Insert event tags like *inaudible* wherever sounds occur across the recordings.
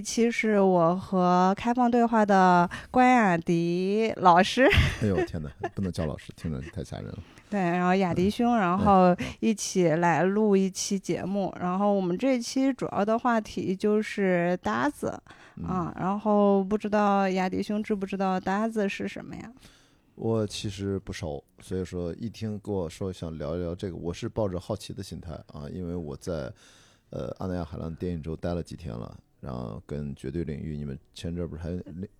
一期是我和开放对话的关雅迪老师，*laughs* 哎呦天哪，不能叫老师，听着太吓人了。对，然后雅迪兄，然后一起来录一期节目。然后我们这期主要的话题就是搭子啊。然后不知道雅迪兄知不知道搭子是什么呀？我其实不熟，所以说一听跟我说想聊一聊这个，我是抱着好奇的心态啊，因为我在呃阿那亚海浪电影周待了几天了。然后跟绝对领域，你们前阵不是还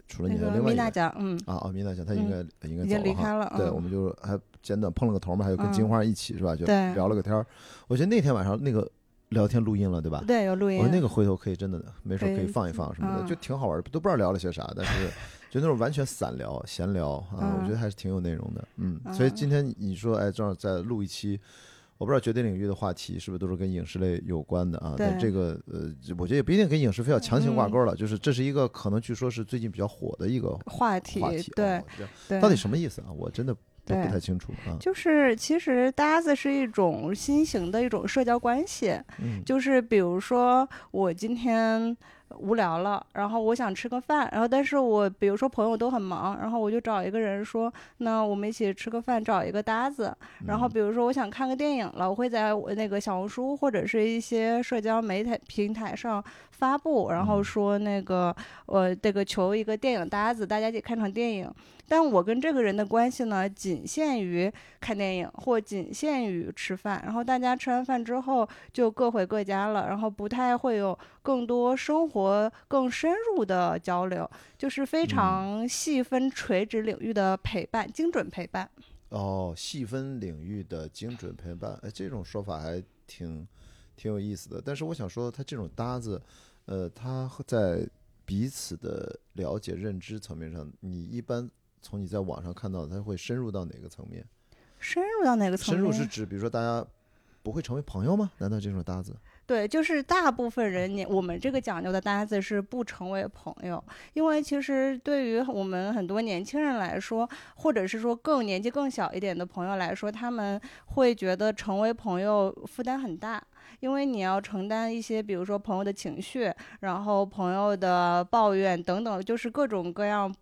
除了你还有另外一个嗯啊啊，米娜奖他应该应该走了哈，对，我们就还简短碰了个头嘛，还有跟金花一起是吧？就聊了个天儿。我觉得那天晚上那个聊天录音了，对吧？对，有录音。我说那个回头可以真的没事可以放一放什么的，就挺好玩，都不知道聊了些啥，但是就那种完全散聊闲聊啊，我觉得还是挺有内容的。嗯，所以今天你说哎，正好再录一期。我不知道绝对领域的话题是不是都是跟影视类有关的啊？但这个呃，我觉得也不一定跟影视非要强行挂钩了。就是这是一个可能据说是最近比较火的一个话题。对，到底什么意思啊？我真的不太清楚啊。就是其实搭子是一种新型的一种社交关系。嗯。就是比如说我今天。无聊了，然后我想吃个饭，然后但是我比如说朋友都很忙，然后我就找一个人说，那我们一起吃个饭，找一个搭子。然后比如说我想看个电影了，我会在我那个小红书或者是一些社交媒体平台上发布，然后说那个我这个求一个电影搭子，大家一起看场电影。但我跟这个人的关系呢，仅限于看电影或仅限于吃饭，然后大家吃完饭之后就各回各家了，然后不太会有更多生活更深入的交流，就是非常细分垂直领域的陪伴，精准陪伴。哦，细分领域的精准陪伴，哎，这种说法还挺挺有意思的。但是我想说，他这种搭子，呃，他在彼此的了解认知层面上，你一般。从你在网上看到的，他会深入到哪个层面？深入到哪个层面？深入是指，比如说大家不会成为朋友吗？难道这种搭子？对，就是大部分人，你我们这个讲究的搭子是不成为朋友，因为其实对于我们很多年轻人来说，或者是说更年纪更小一点的朋友来说，他们会觉得成为朋友负担很大，因为你要承担一些，比如说朋友的情绪，然后朋友的抱怨等等，就是各种各样。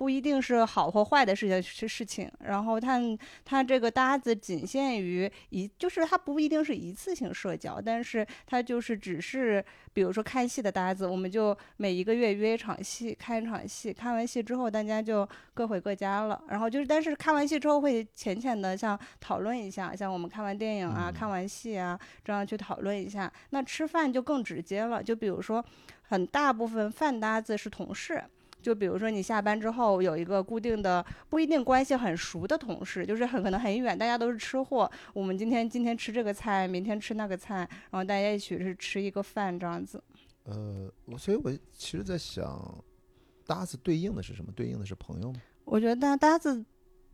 不一定是好或坏的事情是事情，然后他他这个搭子仅限于一，就是他不一定是一次性社交，但是他就是只是，比如说看戏的搭子，我们就每一个月约一场戏，看一场戏，看完戏之后大家就各回各家了，然后就是，但是看完戏之后会浅浅的像讨论一下，像我们看完电影啊，看完戏啊，这样去讨论一下。那吃饭就更直接了，就比如说很大部分饭搭子是同事。就比如说你下班之后有一个固定的不一定关系很熟的同事，就是很可能很远，大家都是吃货。我们今天今天吃这个菜，明天吃那个菜，然后大家一起是吃一个饭这样子。呃，我所以，我其实在想，搭子对应的是什么？对应的是朋友吗？我觉得搭子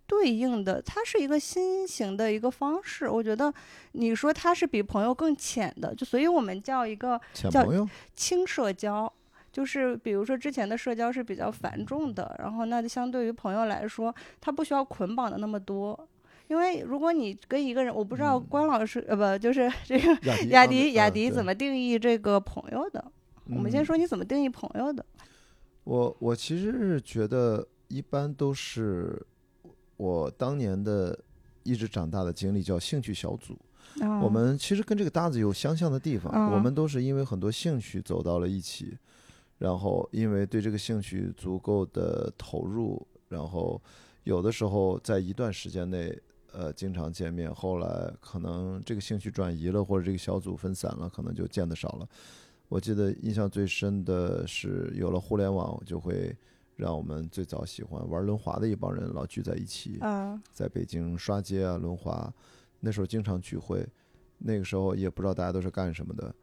对应的，它是一个新型的一个方式。我觉得你说它是比朋友更浅的，就所以我们叫一个叫轻社交。就是比如说之前的社交是比较繁重的，然后那相对于朋友来说，他不需要捆绑的那么多。因为如果你跟一个人，我不知道关老师呃不就是 *laughs* 这个雅迪雅迪怎么定义这个朋友的？我们先说你怎么定义朋友的。我我其实是觉得一般都是我当年的一直长大的经历叫兴趣小组。我们其实跟这个搭子有相像的地方，我们都是因为很多兴趣走到了一起。然后，因为对这个兴趣足够的投入，然后有的时候在一段时间内，呃，经常见面。后来可能这个兴趣转移了，或者这个小组分散了，可能就见得少了。我记得印象最深的是，有了互联网，就会让我们最早喜欢玩轮滑的一帮人老聚在一起，在北京刷街啊，轮滑，那时候经常聚会。那个时候也不知道大家都是干什么的。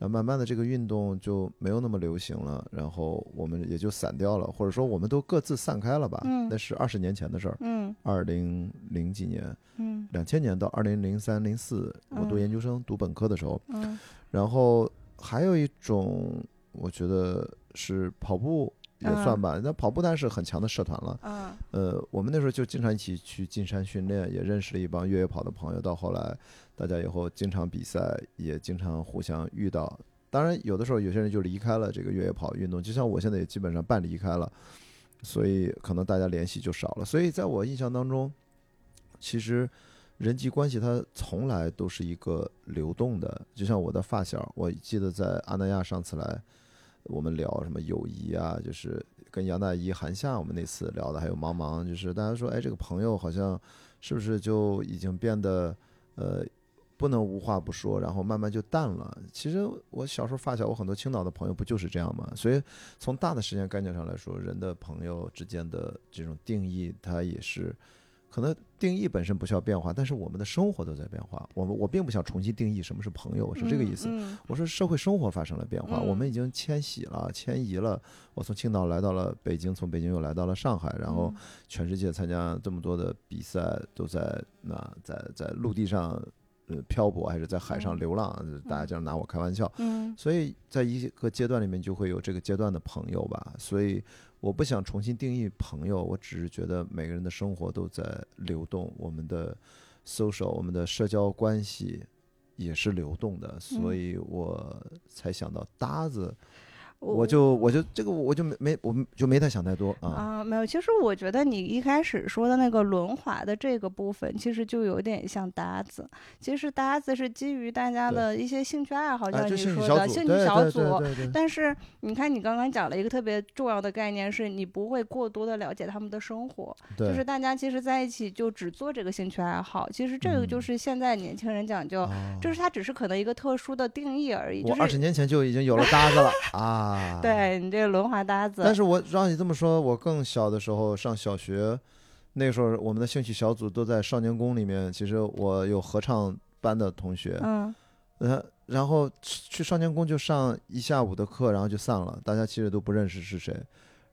然后慢慢的，这个运动就没有那么流行了，然后我们也就散掉了，或者说我们都各自散开了吧。嗯，那是二十年前的事儿。嗯，二零零几年，嗯，两千年到二零零三零四，我读研究生读本科的时候。嗯，然后还有一种，我觉得是跑步也算吧。那跑步当然是很强的社团了。嗯，呃，我们那时候就经常一起去进山训练，也认识了一帮越野跑的朋友。到后来。大家以后经常比赛，也经常互相遇到，当然，有的时候有些人就离开了这个越野跑运动，就像我现在也基本上半离开了，所以可能大家联系就少了。所以在我印象当中，其实人际关系它从来都是一个流动的。就像我的发小，我记得在阿那亚上次来，我们聊什么友谊啊，就是跟杨大一、韩夏我们那次聊的，还有茫茫，就是大家说，哎，这个朋友好像是不是就已经变得呃。不能无话不说，然后慢慢就淡了。其实我小时候发小，我很多青岛的朋友不就是这样吗？所以从大的时间概念上来说，人的朋友之间的这种定义，它也是可能定义本身不需要变化，但是我们的生活都在变化。我们我并不想重新定义什么是朋友，是这个意思。我说社会生活发生了变化，我们已经迁徙了，迁移了。我从青岛来到了北京，从北京又来到了上海，然后全世界参加这么多的比赛，都在那在在陆地上。呃，漂泊还是在海上流浪，大家经常拿我开玩笑。嗯，所以在一个阶段里面就会有这个阶段的朋友吧。所以我不想重新定义朋友，我只是觉得每个人的生活都在流动，我们的 social，我们的社交关系也是流动的，所以我才想到搭子。我就我就这个我就没没我就没太想太多啊啊没有，其实我觉得你一开始说的那个轮滑的这个部分，其实就有点像搭子。其实搭子是基于大家的一些兴趣爱好，像你说的兴趣小组。但是你看，你刚刚讲了一个特别重要的概念，是你不会过多的了解他们的生活。就是大家其实在一起就只做这个兴趣爱好。其实这个就是现在年轻人讲究，就是它只是可能一个特殊的定义而已。我二十年前就已经有了搭子了啊。对你这个轮滑搭子，但是我让你这么说，我更小的时候上小学，那个时候我们的兴趣小组都在少年宫里面。其实我有合唱班的同学，嗯，然后去少年宫就上一下午的课，然后就散了，大家其实都不认识是谁。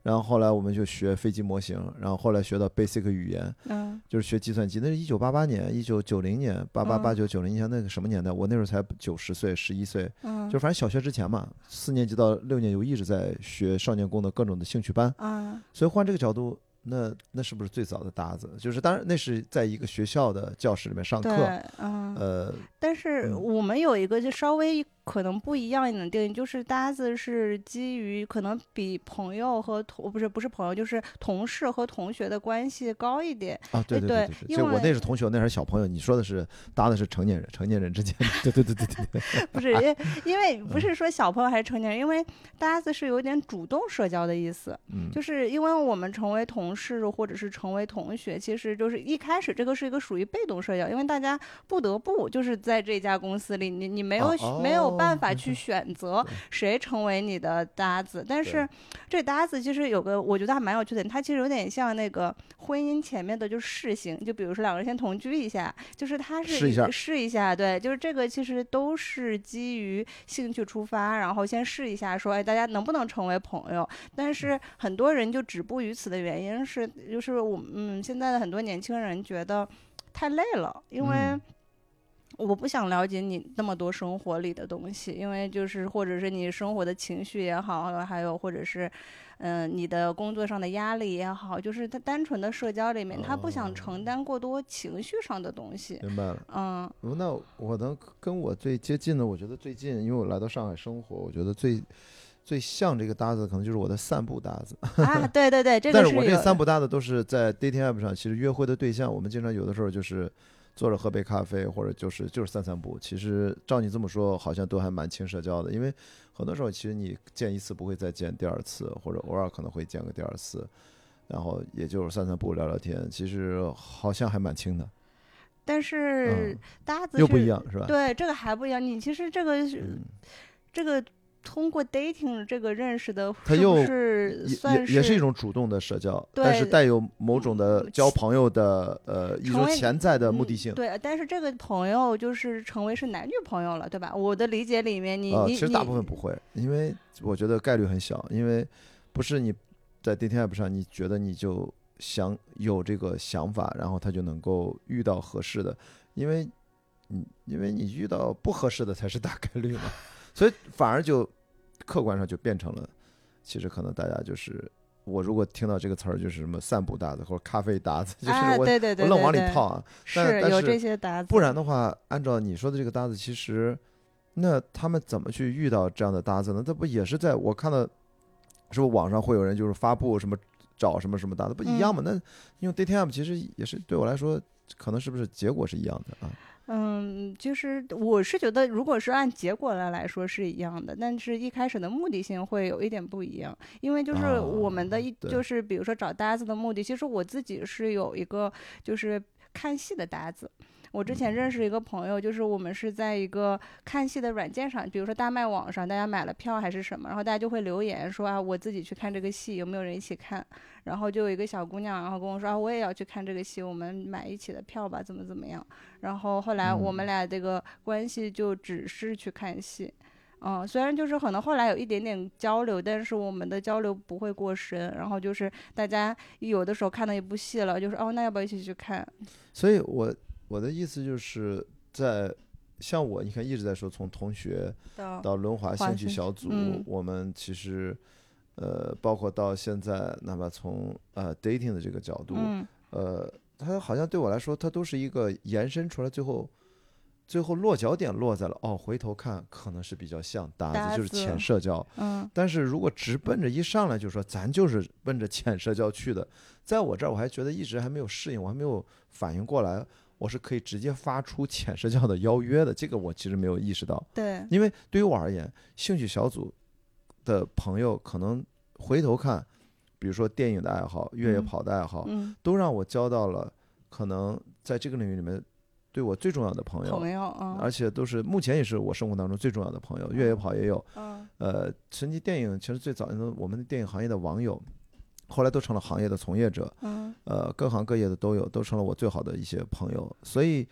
然后后来我们就学飞机模型，然后后来学到 Basic 语言，嗯，就是学计算机。那是一九八八年、一九九零年、八八八九九零年那个什么年代？我那时候才九十岁、十一岁，嗯，就反正小学之前嘛，四年级到六年级我一直在学少年宫的各种的兴趣班，啊，所以换这个角度。那那是不是最早的搭子？就是当然，那是在一个学校的教室里面上课。嗯，呃，但是我们有一个就稍微可能不一样一点定义，就是搭子是基于可能比朋友和同不是不是朋友，就是同事和同学的关系高一点。啊，对对对对，就我那是同学，那是小朋友。你说的是搭的是成年人，成年人之间的。*laughs* 对对对对对对。不是，因 *laughs* 因为不是说小朋友还是成年人，因为搭子是有点主动社交的意思。嗯，就是因为我们成为同。事，或者是成为同学，其实就是一开始这个是一个属于被动社交，因为大家不得不就是在这家公司里，你你没有没有办法去选择谁成为你的搭子。但是这搭子其实有个我觉得还蛮有趣的，它其实有点像那个婚姻前面的就试行，就比如说两个人先同居一下，就是他是试一下试一下，对，就是这个其实都是基于兴趣出发，然后先试一下，说哎大家能不能成为朋友？但是很多人就止步于此的原因。是，就是我嗯，现在的很多年轻人觉得太累了，因为我不想了解你那么多生活里的东西，因为就是或者是你生活的情绪也好，还有或者是嗯你的工作上的压力也好，就是他单纯的社交里面，他不想承担过多情绪上的东西。明白了，嗯，那我能跟我最接近的，我觉得最近，因为我来到上海生活，我觉得最。最像这个搭子，可能就是我的散步搭子啊！对对对，这 *laughs* 个是。但是我这散步搭子都是在 dating app 上，其实约会的对象，我们经常有的时候就是坐着喝杯咖啡，或者就是就是散散步。其实照你这么说，好像都还蛮轻社交的，因为很多时候其实你见一次不会再见第二次，或者偶尔可能会见个第二次，然后也就是散散步聊聊天，其实好像还蛮轻的。但是搭子又不一样，是吧？对，这个还不一样。你其实这个是这个。通过 dating 这个认识的，他又也也是一种主动的社交，但是带有某种的交朋友的呃一种潜在的目的性。对，但是这个朋友就是成为是男女朋友了，对吧？我的理解里面，你你其实大部分不会，因为我觉得概率很小，因为不是你在 dating app 上，你觉得你就想有这个想法，然后他就能够遇到合适的，因为嗯，因为你遇到不合适的才是大概率嘛，所以反而就。客观上就变成了，其实可能大家就是我如果听到这个词儿，就是什么散步搭子或者咖啡搭子，就是我我愣往里套啊。是有这些搭子。不然的话，按照你说的这个搭子，其实那他们怎么去遇到这样的搭子呢？这不也是在我看到，是不是网上会有人就是发布什么找什么什么搭子，不一样吗？那用 dating app 其实也是对我来说，可能是不是结果是一样的啊？嗯，就是我是觉得，如果是按结果来来说是一样的，但是一开始的目的性会有一点不一样，因为就是我们的一就是比如说找搭子的目的，其实我自己是有一个就是看戏的搭子。我之前认识一个朋友，就是我们是在一个看戏的软件上，比如说大麦网上，大家买了票还是什么，然后大家就会留言说啊，我自己去看这个戏，有没有人一起看？然后就有一个小姑娘，然后跟我说啊，我也要去看这个戏，我们买一起的票吧，怎么怎么样？然后后来我们俩这个关系就只是去看戏，嗯，虽然就是可能后来有一点点交流，但是我们的交流不会过深。然后就是大家有的时候看到一部戏了，就是哦，那要不要一起去看？所以我。我的意思就是在像我，你看一直在说从同学到轮滑兴趣小组，我们其实呃，包括到现在，哪怕从呃 dating 的这个角度，呃，它好像对我来说，它都是一个延伸出来，最后最后落脚点落在了哦，回头看可能是比较像搭子，就是浅社交。嗯。但是如果直奔着一上来就说咱就是奔着浅社交去的，在我这儿我还觉得一直还没有适应，我还没有反应过来。我是可以直接发出浅社交的邀约的，这个我其实没有意识到。对，因为对于我而言，兴趣小组的朋友可能回头看，比如说电影的爱好、越野跑的爱好，都让我交到了可能在这个领域里面对我最重要的朋友。朋友，而且都是目前也是我生活当中最重要的朋友。越野跑也有，呃，神奇电影其实最早我们电影行业的网友。后来都成了行业的从业者，嗯，呃，各行各业的都有，都成了我最好的一些朋友。所以，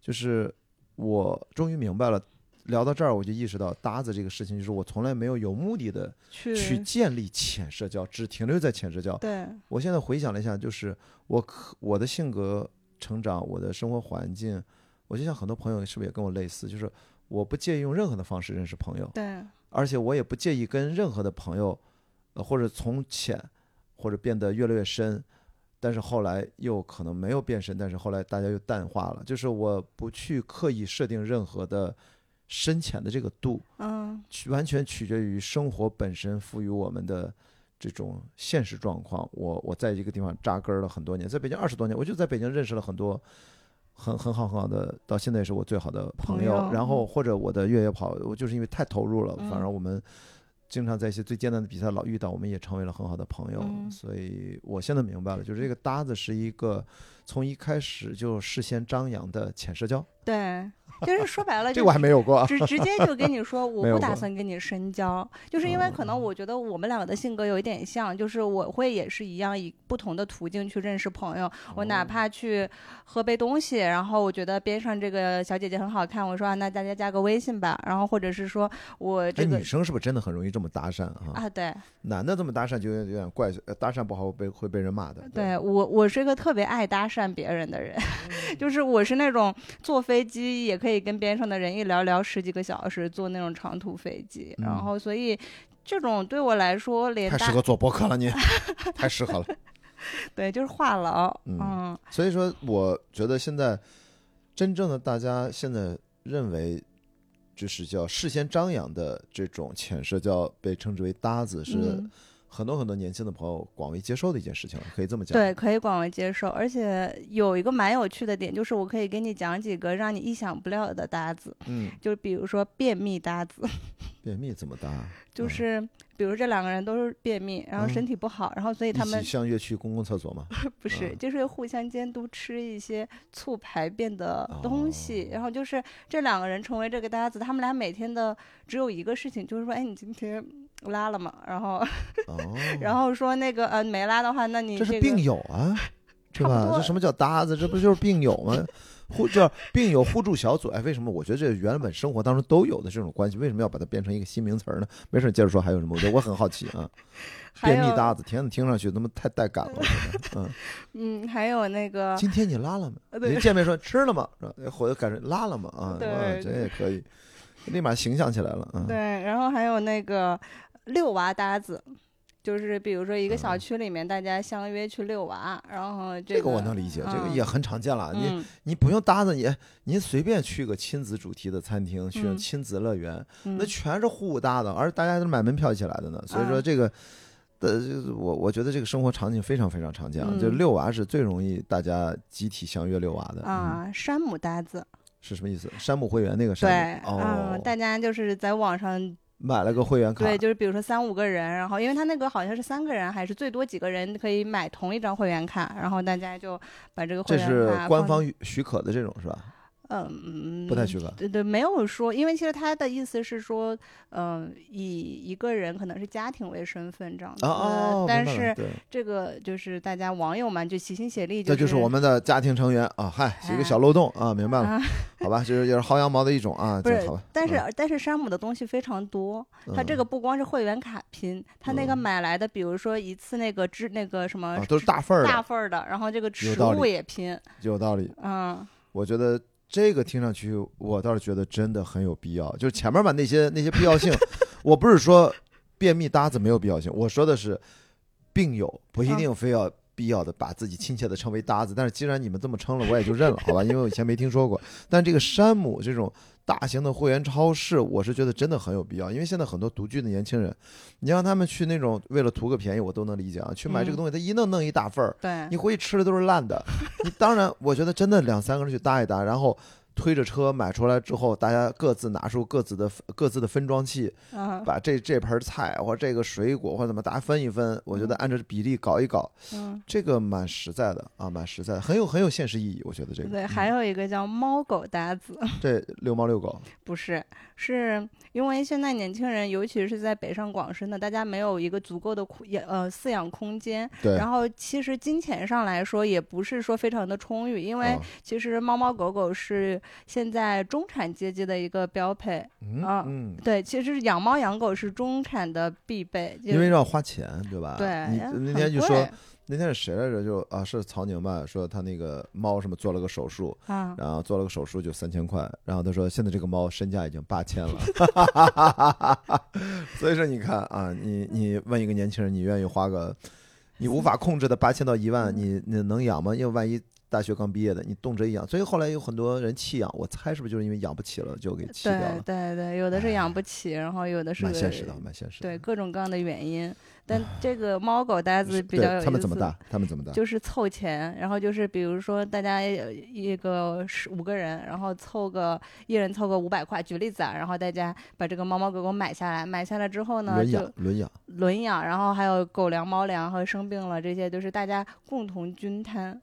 就是我终于明白了，聊到这儿我就意识到搭子这个事情，就是我从来没有有目的的去建立浅社交，只停留在浅社交。对，我现在回想了一下，就是我可我的性格成长，我的生活环境，我就像很多朋友是不是也跟我类似，就是我不介意用任何的方式认识朋友，对，而且我也不介意跟任何的朋友，呃，或者从浅。或者变得越来越深，但是后来又可能没有变深，但是后来大家又淡化了。就是我不去刻意设定任何的深浅的这个度，嗯，完全取决于生活本身赋予我们的这种现实状况。我我在一个地方扎根了很多年，在北京二十多年，我就在北京认识了很多很很好很好的，到现在也是我最好的朋友。然后或者我的越野跑，我就是因为太投入了，反而我们。经常在一些最艰难的比赛老遇到，我们也成为了很好的朋友。所以我现在明白了，就是这个搭子是一个从一开始就事先张扬的浅社交。对。就是说白了，这我还没有过，直直接就跟你说，*laughs* 我不打算跟你深交，就是因为可能我觉得我们两个的性格有一点像，就是我会也是一样以不同的途径去认识朋友，我哪怕去喝杯东西，然后我觉得边上这个小姐姐很好看，我说啊，那大家加个微信吧，然后或者是说我这个女生是不是真的很容易这么搭讪啊？啊，对，男的这么搭讪就有点怪，搭讪不好被会被人骂的。对我，我是一个特别爱搭讪别人的人，*laughs* 就是我是那种坐飞机也可以。可以跟边上的人一聊聊十几个小时，坐那种长途飞机，然后所以这种对我来说，连太适合做博客了，你 *laughs* 太适合了。对，就是话痨。嗯，所以说，我觉得现在真正的大家现在认为就是叫事先张扬的这种浅社交，被称之为搭子是。很多很多年轻的朋友广为接受的一件事情了，可以这么讲。对，可以广为接受，而且有一个蛮有趣的点，就是我可以给你讲几个让你意想不到的搭子。嗯，就比如说便秘搭子。便秘怎么搭？*laughs* 就是比如这两个人都是便秘，然后身体不好，然后所以他们相约去公共厕所吗？*laughs* 不是，就是互相监督吃一些促排便的东西，然后就是这两个人成为这个搭子，他们俩每天的只有一个事情，就是说，哎，你今天。拉了嘛，然后，*laughs* 然后说那个呃没拉的话，那你这是病友啊，*laughs* 是吧？这什么叫搭子？这不就是病友吗？互叫病友互助小组。哎，为什么？我觉得这原本生活当中都有的这种关系，为什么要把它变成一个新名词呢？没事，接着说还有什么？我觉得我很好奇啊。*laughs* 便秘搭子，天呐，听上去他妈太带感了。嗯嗯，还有那个，今天你拉了吗？你见面说吃了吗？是吧？或者感觉拉了吗？啊，这也可以，立马形象起来了。嗯，对，然后还有那个。遛娃搭子，就是比如说一个小区里面大家相约去遛娃，然后这个我能理解，这个嗯也很常见了。你嗯你不用搭子，你您随便去个亲子主题的餐厅，去嗯亲子乐园，嗯那全是互搭的，而大家都是买门票一起来的呢。所以说啊这个。呃，就是我我觉得这个生活场景非常非常常见就遛娃是最容易大家集体相约遛娃的。嗯，啊，山姆搭子，是什么意思？山姆会员那个对山，姆啊哦，，大家就是在网上买了个会员卡，对，就是比如说三五个人，然后因为他那个好像是三个人，还是最多几个人可以买同一张会员卡，然后大家就把这个会员这是官方许许可的这种是吧？嗯，不太许可对对，没有说，因为其实他的意思是说，嗯、以一个人可能是家庭为身份这样子，哦哦，但是这个就是大家网友们就齐心协力，这就是我们的家庭成员啊，嗨，是一个小漏洞啊，明白了，啊，好吧，就是也是薅羊毛的一种啊，不是好吧，但是、嗯。但是山姆的东西非常多，他这嗯。个不光是会员卡拼，他那个嗯。买来的，比如说一次那个支那个什么啊都是大份儿大的，份儿的，然后这个食物也拼，有道理。嗯。我觉得这个听上去，我倒是觉得真的很有必要。就是前面吧那些那些必要性，*laughs* 我不是说便秘搭子没有必要性，我说的是病友，不一定非要必要的把自己亲切的称为搭子。但是既然你们这么称了，我也就认了，好吧？因为我以前没听说过。但这个山姆这种大型的会员超市，我是觉得真的很有必要，因为现在很多独居的年轻人，你让他们去那种为了图个便宜，我都能理解啊，去买这个嗯东西，他一弄弄一大份儿。对你，回去吃的都是烂的。你当然，我觉得真的两三个人去搭一搭，然后推着车买出来之后，大家各自拿出各自的各自的分装器，啊把这这盆菜或这个水果或怎么大家分一分。我觉得按照比例搞一搞，嗯。这个蛮实在的啊，蛮实在的，很有很有现实意义。我觉得这个对，嗯还有一个叫猫狗搭子，*laughs* 对遛猫遛狗，不是，是因为现在年轻人，尤其是在北上广深的，大家没有一个足够的空也呃饲养空间，对，然后其实金钱上来说也不是说非常的充裕，因为哦其实猫猫狗狗是现在中产阶级的一个标配。嗯啊嗯，对，其实养猫养狗是中产的必备，就因为要花钱，对吧？对你那天就说那天是谁来着？就啊是曹宁吧，说他那个猫什么做了个手术，啊，然后做了个手术就三千块，然后他说现在这个猫身价已经八千了，*laughs* 所以说你看啊，你你问一个年轻人，你愿意花个你无法控制的八千到一万，你你能养吗？因为万一大学刚毕业的，你动辄一养，所以后来有很多人弃养，我猜是不是就是因为养不起了就给弃掉对了？对对，有的是养不起，然后有的是蛮现实的，蛮现实的。对各种各样的原因。但这个猫狗搭子比较有意思他们怎么搭？他们怎么搭？就是凑钱，然后就是比如说大家有一个十五个人，然后凑个一人凑个五百块，举例子啊，然后大家把这个猫猫狗狗买下来，买下来之后呢，轮养轮养轮养，然后还有狗粮、猫粮和生病了这些，就是大家共同均摊，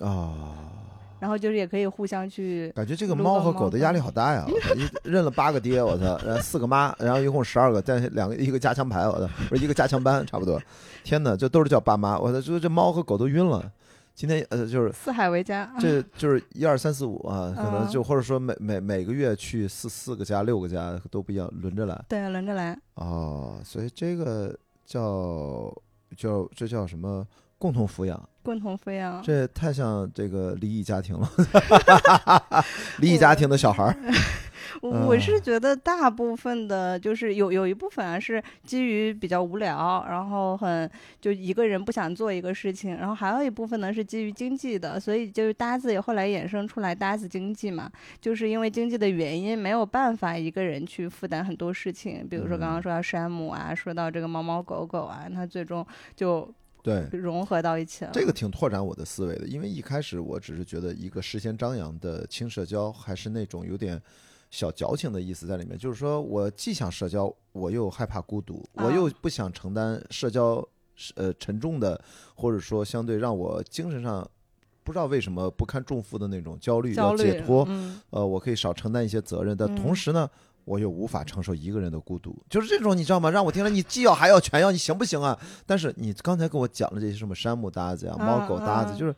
啊。然后就是也可以互相去感觉这个猫猫和狗的压力好大呀！*laughs* 认了八个爹，我操，然后四个妈，然后一共十二个，再两个一个加强牌，我操，不是一个加强班，差不多。天哪，这都是叫爸妈，我操，这这猫和狗都晕了。今天呃，就是四海为家。这就是一二三四五啊，可能嗯就或者说每每每个月去四四个家六个家都不一样，轮着来对，轮着来。哦，所以这个叫叫这叫什么共同抚养。共同抚养。这太像这个离异家庭了，*laughs* 离异家庭的小孩儿，我是觉得大部分的，就是有有一部分啊是基于比较无聊，然后很就一个人不想做一个事情，然后还有一部分呢是基于经济的，所以就是搭子也后来衍生出来搭子经济嘛，就是因为经济的原因没有办法一个人去负担很多事情，比如说刚刚说到山姆啊，说到这个猫猫狗狗啊，那最终就对，融合到一起了。这个挺拓展我的思维的，因为一开始我只是觉得一个事先张扬的轻社交，还是那种有点小矫情的意思在里面，就是说我既想社交，我又害怕孤独，啊我又不想承担社交呃沉重的，或者说相对让我精神上不知道为什么不堪重负的那种焦虑要解脱，嗯呃，我可以少承担一些责任，但嗯同时呢。我又无法承受一个人的孤独，就是这种，你知道吗？让我听了，你既要还要全要，你行不行啊？但是你刚才跟我讲的这些什么山姆搭子呀、猫狗搭子，就是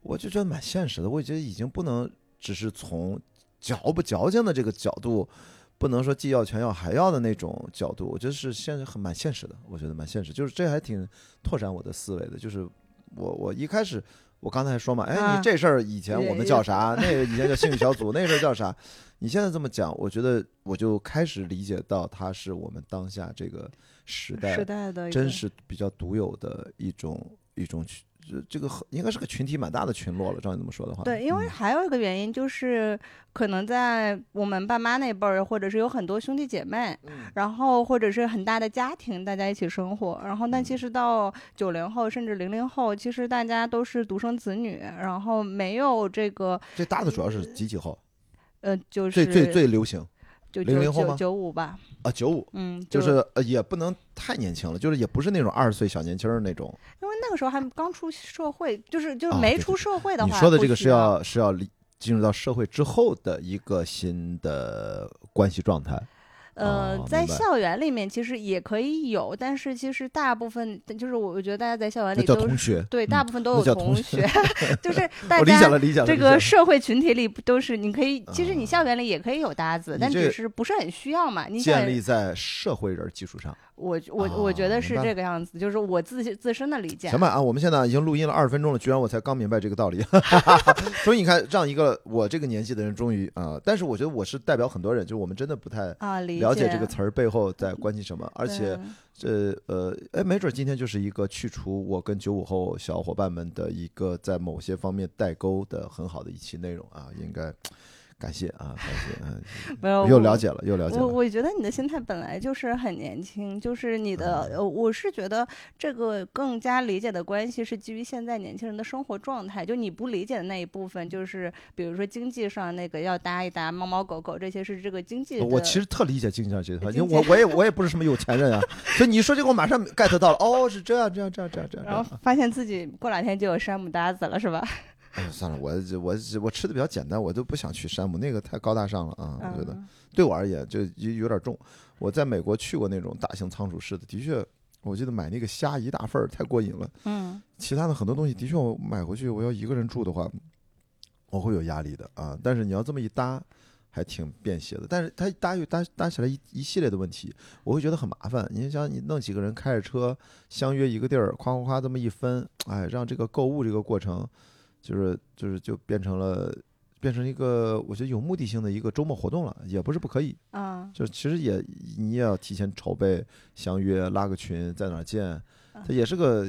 我就觉得蛮现实的。我觉得已经不能只是从矫不矫情的这个角度，不能说既要全要还要的那种角度，我觉得是现在很蛮现实的。我觉得蛮现实，就是这还挺拓展我的思维的。就是我我一开始我刚才说嘛，哎，啊你这事儿以前我们叫啥？那个以前叫兴趣小组，那事儿叫啥？你现在这么讲，我觉得我就开始理解到它是我们当下这个时代时代的真实比较独有的一种一种群，这这个应该是个群体蛮大的群落了。照你这么说的话，对，因为嗯还有一个原因就是，可能在我们爸妈那辈儿，或者是有很多兄弟姐妹，嗯然后或者是很大的家庭，大家一起生活。然后，但其嗯实到九零后甚至零零后，其实大家都是独生子女，然后没有这个最大的主要是几几后？呃，就是最最最流行九零零后吗九九五吧，啊，九五。嗯，就是呃，也不能太年轻了，就是也不是那种二十岁小年轻儿那种。因为那个时候还刚出社会，就是就是没出社会的话你，说的这个是要要是要进入到社会之后的一个新的关系状态。呃哦，在校园里面其实也可以有，但是其实大部分就是我我觉得大家在校园里都是同学对，嗯大部分都有同同学，*laughs* 就是 *laughs* 大家。这个社会群体里不都是你可以，其实你啊校园里也可以有搭子，但只是不是很需要嘛。你想建，立在社会人基础上。我我我觉得是这个样子，就是我自己自身的理解。行吧啊，我们现在已经录音了二十分钟了，居然我才刚明白这个道理。*laughs* *laughs* 所以你看，让一个我这个年纪的人终于啊、但是我觉得我是代表很多人，就是我们真的不太了解这个词儿背后在关心什么，而且这呃，哎，没准今天就是一个去除我跟九五后小伙伴们的一个在某些方面代沟的很好的一期内容啊，应该感谢啊，感谢，嗯，*laughs* 没有又了解了，又了解我了。我我觉得你的心态本来就是很年轻，就是你的，嗯呃，我是觉得这个更加理解的关系是基于现在年轻人的生活状态。就你不理解的那一部分，就是比如说经济上那个要搭一搭猫猫狗狗这些是这个经济。我其实特理解经济上这些，因为我我也我也不是什么有钱人啊，所以你说这个我马上 get 到了，哦，是这样这样这样这样这样。*laughs* 然后发现自己过两天就有山姆搭子了，是吧？哎，算了，我我我吃的比较简单，我都不想去山姆，那个太高大上了啊，我觉得。嗯对我而言就有有点重。我在美国去过那种大型仓储式的，的确，我记得买那个虾一大份儿太过瘾了。嗯其他的很多东西，的确我买回去，我要一个人住的话，我会有压力的啊。但是你要这么一搭，还挺便携的。但是它一搭又搭搭起来一一系列的问题，我会觉得很麻烦。你想，你弄几个人开着车相约一个地儿，夸夸夸这么一分，哎，让这个购物这个过程，就是就是就变成了。变成一个我觉得有目的性的一个周末活动了，也不是不可以。啊，就其实也你也要提前筹备、相约、拉个群，在哪儿见，它也是个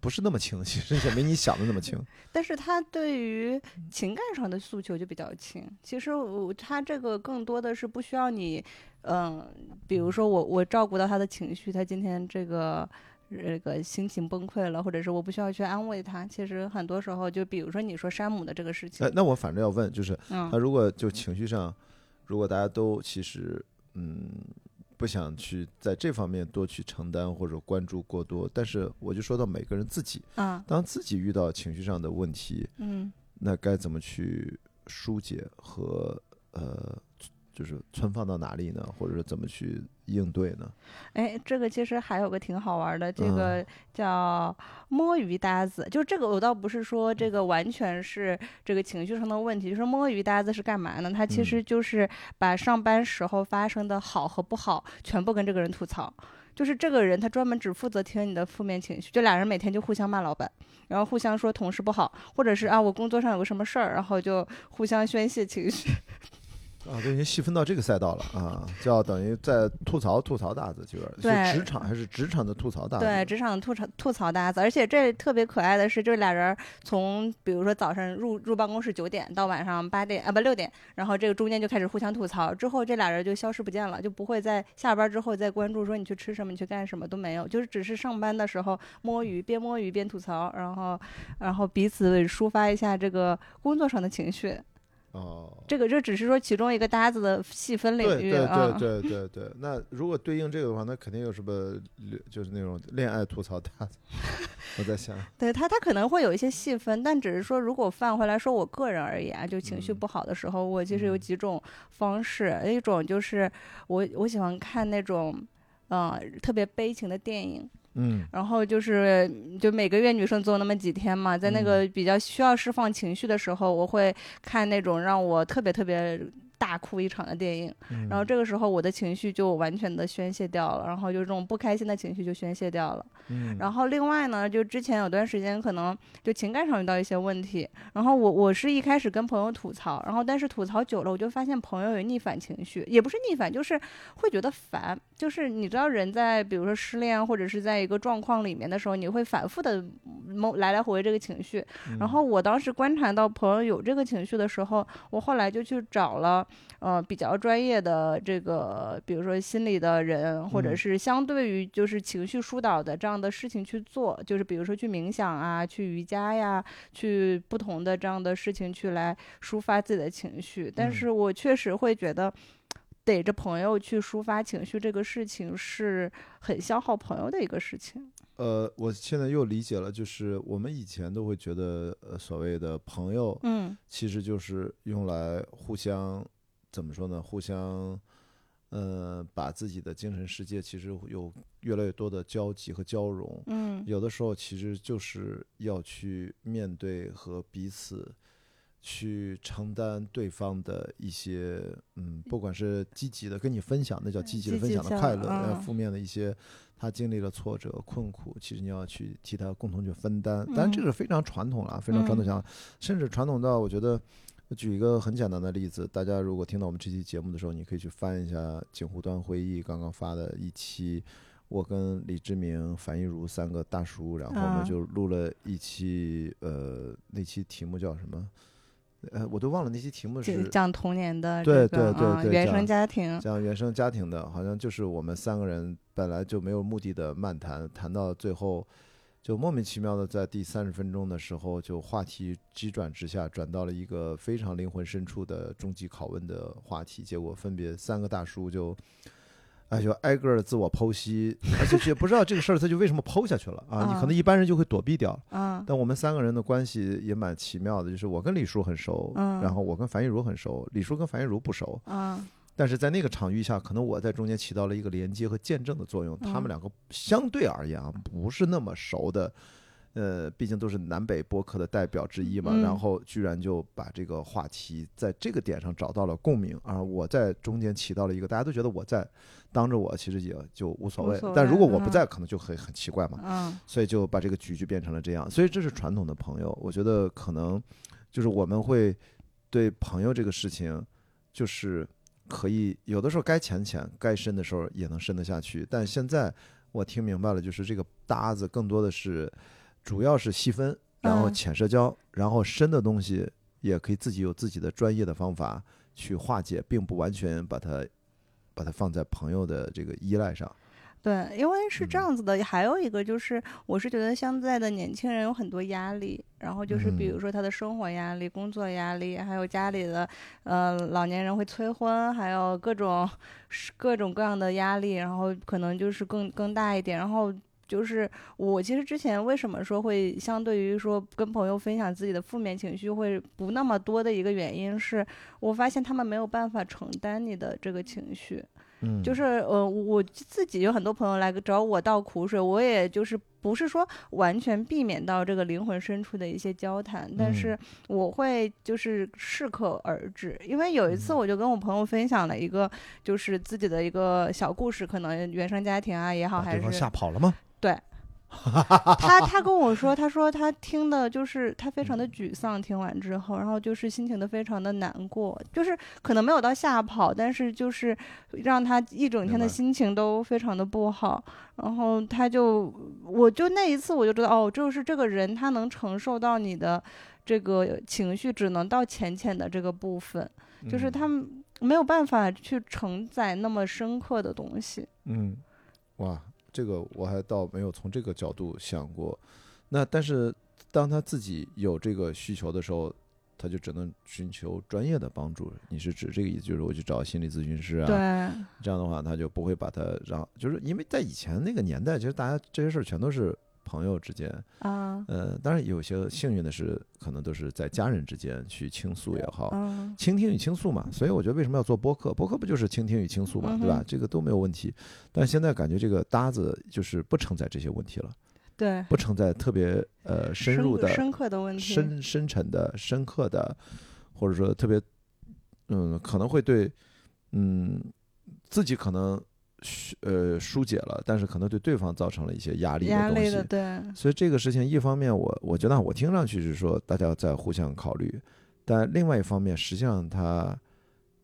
不是那么轻，其实也没你想的那么轻。*laughs* 但是他对于情感上的诉求就比较轻。其实我他这个更多的是不需要你，嗯、比如说我我照顾到他的情绪，他今天这个。这个心情崩溃了，或者是我不需要去安慰他。其实很多时候，就比如说你说山姆的这个事情哎，，那我反正要问，就是他嗯如果就情绪上，如果大家都其实嗯不想去在这方面多去承担或者关注过多，但是我就说到每个人自己，啊当自己遇到情绪上的问题，嗯那该怎么去疏解和呃，就是存放到哪里呢？或者是怎么去应对呢？哎，这个其实还有个挺好玩的，这嗯个叫摸鱼搭子。就这个，我倒不是说这个完全是这个情绪上的问题，就是摸鱼搭子是干嘛呢？他其实嗯就是把上班时候发生的好和不好全部跟这个人吐槽。就是这个人，他专门只负责听你的负面情绪，就俩人每天就互相骂老板，然后互相说同事不好，或者是啊我工作上有个什么事儿，然后就互相宣泄情绪。啊，都已经细分到这个赛道了啊，叫等于在吐槽吐槽大子，就是对是职场还是职场的吐槽大子？对，职场吐槽吐槽大子，而且这特别可爱的是，就是俩人从比如说早上入入办公室九点到晚上八点啊不六点，然后这个中间就开始互相吐槽，之后这俩人就消失不见了，就不会在下班之后再关注说你去吃什么，你去干什么都没有，就是只是上班的时候摸鱼，边摸鱼边吐槽，然后然后彼此抒发一下这个工作上的情绪。哦，这个这只是说其中一个搭子的细分领域对对啊。对对对对。那如果对应这个的话，那肯定有什么就是那种恋爱吐槽搭子。*laughs* 我在想，对他，他可能会有一些细分，但只是说，如果放回来说，我个人而言啊，就情绪嗯不好的时候，我其实有嗯几种方式，一种就是我我喜欢看那种，嗯、特别悲情的电影，嗯。然后就是就每个月女生总有那么几天嘛，在那个比较需要释放情绪的时候，我会看那种让我特别特别大哭一场的电影，然后这个时候我的情绪就完全的宣泄掉了，然后就这种不开心的情绪就宣泄掉了。嗯，然后另外呢，就之前有段时间可能就情感上遇到一些问题，然后我我是一开始跟朋友吐槽，然后但是吐槽久了，我就发现朋友有逆反情绪，也不是逆反，就是会觉得烦。就是你知道人在比如说失恋或者是在一个状况里面的时候，你会反复的来来回回这个情绪。然后我当时观察到朋友有这个情绪的时候，我后来就去找了呃比较专业的这个，比如说心理的人，或者是相对于就是情绪疏导的这样的事情去做，就是比如说去冥想啊，去瑜伽呀，去不同的这样的事情去来抒发自己的情绪。但是我确实会觉得。逮着朋友去抒发情绪，这个事情是很消耗朋友的一个事情。呃，我现在又理解了，就是我们以前都会觉得，呃，所谓的朋友，嗯，其实就是用来互相怎么说呢？互相，呃，把自己的精神世界其实有越来越多的交集和交融。嗯，有的时候其实就是要去面对和彼此。去承担对方的一些，嗯，不管是积极的跟你分享，那叫积极的分享的快乐；，呃，负面的一些，他经历了挫折、困苦，其实你要去替他共同去分担。当然，这是非常传统了，非常传统讲，甚至传统到我觉得，举一个很简单的例子，大家如果听到我们这期节目的时候，你可以去翻一下锦湖端会议刚刚发的一期，我跟李志明、樊一茹三个大叔，然后我们就录了一期，呃，那期题目叫什么？呃，我都忘了那期题目是讲童年的，对对对对，原生家庭，讲原生家庭的，好像就是我们三个人本来就没有目的的漫谈，谈到最后，就莫名其妙的在第三十分钟的时候，就话题急转直下，转到了一个非常灵魂深处的终极拷问的话题，结果分别三个大叔就。哎，就挨个的自我剖析，而且也不知道这个事儿他就为什么剖下去了啊？你可能一般人就会躲避掉。嗯。但我们三个人的关系也蛮奇妙的，就是我跟李叔很熟，嗯。然后我跟樊玉茹很熟，李叔跟樊玉茹不熟。嗯。但是在那个场域下，可能我在中间起到了一个连接和见证的作用。他们两个相对而言啊，不是那么熟的。呃，毕竟都是南北播客的代表之一嘛，然后居然就把这个话题在这个点上找到了共鸣，而我在中间起到了一个，大家都觉得我在当着我，其实也就无所谓。但如果我不在，可能就很很奇怪嘛。嗯。所以就把这个局就变成了这样。所以这是传统的朋友，我觉得可能就是我们会对朋友这个事情，就是可以有的时候该浅浅，该深的时候也能深得下去。但现在我听明白了，就是这个搭子更多的是。主要是细分，然后浅社交，然后深的东西也可以自己有自己的专业的方法去化解，并不完全把它把它放在朋友的这个依赖上。对，因为是这样子的。还有一个就是，我是觉得现在的年轻人有很多压力，然后就是比如说他的生活压力、工作压力，还有家里的呃老年人会催婚，还有各种各种各样的压力，然后可能就是更更大一点，然后。就是我其实之前为什么说会相对于说跟朋友分享自己的负面情绪会不那么多的一个原因是，我发现他们没有办法承担你的这个情绪，嗯，就是呃我自己有很多朋友来找我倒苦水，我也就是不是说完全避免到这个灵魂深处的一些交谈，但是我会就是适可而止，因为有一次我就跟我朋友分享了一个就是自己的一个小故事，可能原生家庭啊也好，还是吓跑了吗？对，*laughs* 他他跟我说，他说他听的就是他非常的沮丧，听完之后，然后就是心情的非常的难过，就是可能没有到吓跑，但是就是让他一整天的心情都非常的不好。然后他就，我就那一次我就知道，哦，就是这个人他能承受到你的这个情绪，只能到浅浅的这个部分，就是他没有办法去承载那么深刻的东西。嗯，哇。这个我还倒没有从这个角度想过，那但是当他自己有这个需求的时候，他就只能寻求专业的帮助。你是指这个意思，就是我去找心理咨询师啊？对，这样的话他就不会把他让，就是因为在以前那个年代，其实大家这些事儿全都是。朋友之间啊，呃，当然有些幸运的是，可能都是在家人之间去倾诉也好，嗯，倾听与倾诉嘛。所以我觉得为什么要做播客？播客不就是倾听与倾诉嘛，对吧？这个都没有问题。但现在感觉这个搭子就是不承载这些问题了，对，不承载特别呃深入的、深刻的问题、深深沉的、深刻的，或者说特别嗯，可能会对，嗯，自己可能呃疏解了，但是可能对对方造成了一些压力的东西。对。所以这个事情，一方面我我觉得我听上去是说大家在互相考虑，但另外一方面，实际上他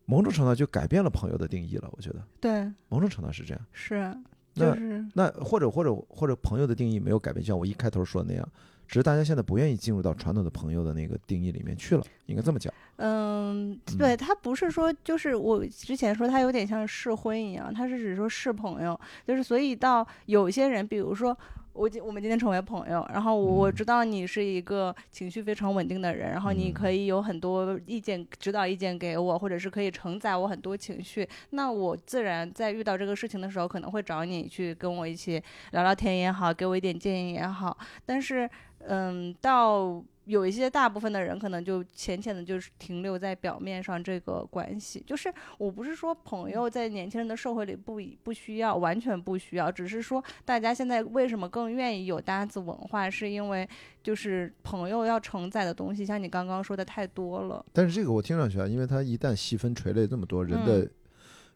某种程度就改变了朋友的定义了。我觉得，对，某种程度是这样。是。那那或者或者或者朋友的定义没有改变，像我一开头说的那样。只是大家现在不愿意进入到传统的朋友的那个定义里面去了，应该这么讲。嗯，对他不是说，就是我之前说他有点像试婚一样，他是指说试朋友，就是所以到有些人，比如说我今我们今天成为朋友，然后我知道你是一个情绪非常稳定的人，然后你可以有很多意见、指导意见给我，或者是可以承载我很多情绪，那我自然在遇到这个事情的时候，可能会找你去跟我一起聊聊天也好，给我一点建议也好，但是。嗯，到有一些大部分的人可能就浅浅的，就是停留在表面上这个关系。就是我不是说朋友在年轻人的社会里不不需要，完全不需要，只是说大家现在为什么更愿意有搭子文化，是因为就是朋友要承载的东西，像你刚刚说的太多了。但是这个我听上去啊，因为他一旦细分垂类这么多人的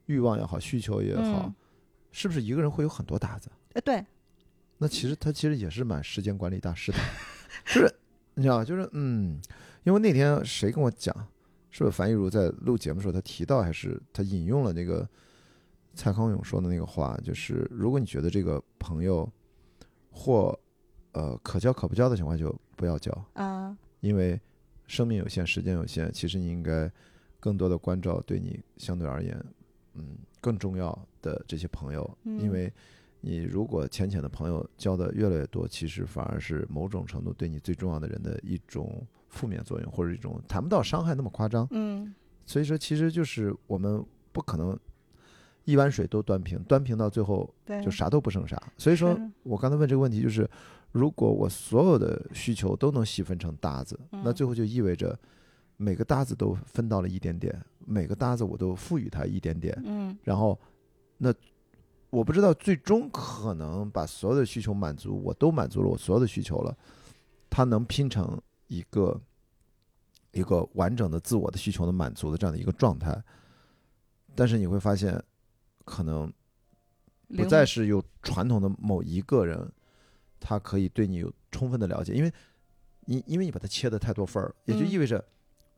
欲望也好，需求也好，是不是一个人会有很多搭子？哎，对。那其实他其实也是蛮时间管理大师的，就是 *laughs* 你知道，就是嗯，因为那天谁跟我讲，是不是樊亦茹在录节目的时候，他提到还是他引用了那个蔡康永说的那个话，就是如果你觉得这个朋友或呃可交可不交的情况，就不要交啊，因为生命有限，时间有限，其实你应该更多的关照对你相对而言嗯更重要的这些朋友，因为。你如果浅浅的朋友交的越来越多，其实反而是某种程度对你最重要的人的一种负面作用，或者一种谈不到伤害那么夸张。嗯，所以说其实就是我们不可能一碗水都端平，端平到最后就啥都不剩啥。所以说我刚才问这个问题，就是如果我所有的需求都能细分成搭子，那最后就意味着每个搭子都分到了一点点，每个搭子我都赋予它一点点。嗯，然后那。我不知道最终可能把所有的需求满足，我都满足了我所有的需求了，它能拼成一个一个完整的自我的需求的满足的这样的一个状态。但是你会发现，可能不再是有传统的某一个人，他可以对你有充分的了解，因为你因为你把它切的太多份儿，也就意味着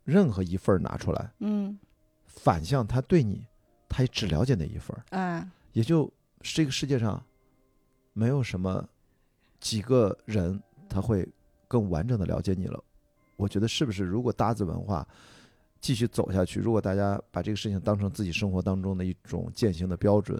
任何一份儿拿出来，嗯，反向他对你，他也只了解那一份儿，哎，也就。这个世界上，没有什么几个人他会更完整的了解你了。我觉得是不是？如果搭子文化继续走下去，如果大家把这个事情当成自己生活当中的一种践行的标准，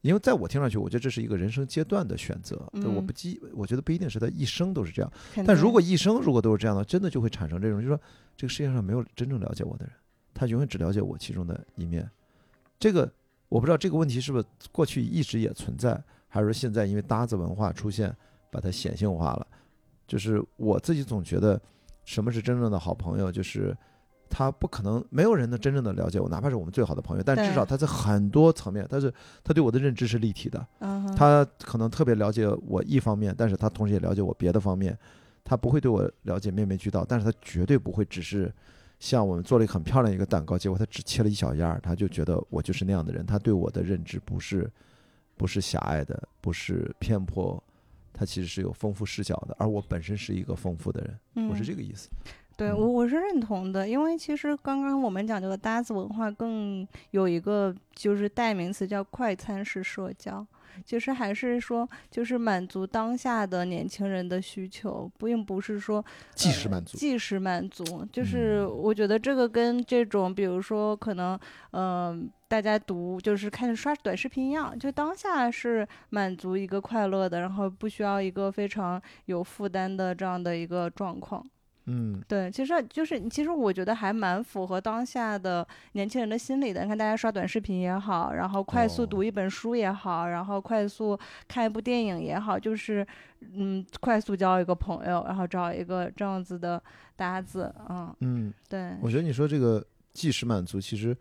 因为在我听上去，我觉得这是一个人生阶段的选择。我不记，我觉得不一定是他一生都是这样。但如果一生如果都是这样的，真的就会产生这种，就是说这个世界上没有真正了解我的人，他永远只了解我其中的一面。这个。我不知道这个问题是不是过去一直也存在，还是说现在因为搭子文化出现，把它显性化了。就是我自己总觉得，什么是真正的好朋友？就是他不可能没有人能真正的了解我，哪怕是我们最好的朋友，但至少他在很多层面，他是他对我的认知是立体的。他可能特别了解我一方面，但是他同时也了解我别的方面。他不会对我了解面面俱到，但是他绝对不会只是。像我们做了一个很漂亮一个蛋糕，结果他只切了一小样儿，他就觉得我就是那样的人。他对我的认知不是，不是狭隘的，不是偏颇，他其实是有丰富视角的。而我本身是一个丰富的人，我是这个意思。对我我是认同的，因为其实刚刚我们讲这个搭子文化，更有一个就是代名词叫快餐式社交。其实还是说，就是满足当下的年轻人的需求，并不是说即时满足。即时满足，就是我觉得这个跟这种，比如说可能，嗯，大家读就是看刷短视频一样，就当下是满足一个快乐的，然后不需要一个非常有负担的这样的一个状况。嗯，对，其实就是，其实我觉得还蛮符合当下的年轻人的心理的。你看，大家刷短视频也好，然后快速读一本书也好，然后快速看一部电影也好，就是，嗯，快速交一个朋友，然后找一个这样子的搭子，嗯嗯，对。我觉得你说这个即时满足，其实，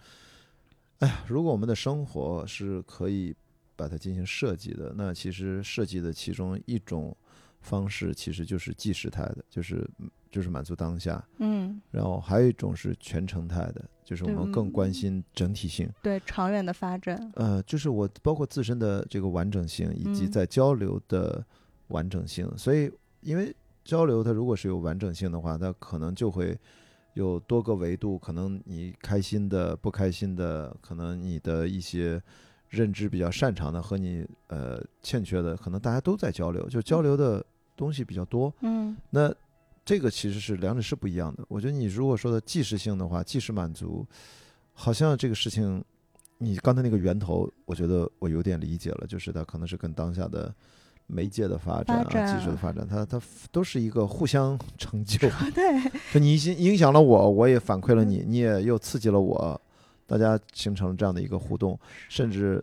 哎呀，如果我们的生活是可以把它进行设计的，那其实设计的其中一种方式，其实就是即时态的，就是。就是满足当下，嗯，然后还有一种是全程态的，就是我们更关心整体性，对长远的发展。呃，就是我包括自身的这个完整性，以及在交流的完整性。所以，因为交流它如果是有完整性的话，它可能就会有多个维度，可能你开心的、不开心的，可能你的一些认知比较擅长的和你呃欠缺的，可能大家都在交流，就交流的东西比较多。嗯，那。这个其实是两者是不一样的。我觉得你如果说的即时性的话，即时满足，好像这个事情，你刚才那个源头，我觉得我有点理解了，就是它可能是跟当下的媒介的发展啊、技术的发展，它它都是一个互相成就。*laughs* 对，就你影影响了我，我也反馈了你，你也又刺激了我，大家形成了这样的一个互动，甚至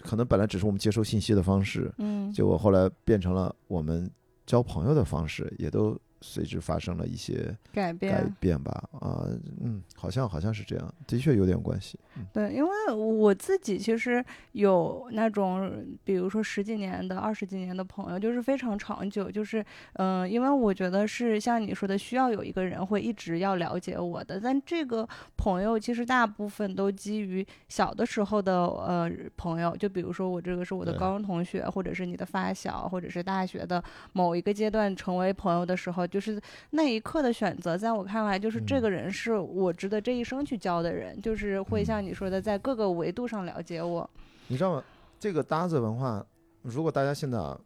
可能本来只是我们接收信息的方式，嗯，结果后来变成了我们交朋友的方式，也都。随之发生了一些改变，改变吧，啊，嗯，好像好像是这样，的确有点关系。对，因为我自己其实有那种，比如说十几年的、二十几年的朋友，就是非常长久，就是，嗯，因为我觉得是像你说的，需要有一个人会一直要了解我的。但这个朋友其实大部分都基于小的时候的呃朋友，就比如说我这个是我的高中同学，或者是你的发小，或者是大学的某一个阶段成为朋友的时候。就是那一刻的选择，在我看来，就是这个人是我值得这一生去交的人，就是会像你说的，在各个维度上了解我。你知道吗？这个搭子文化，如果大家现在啊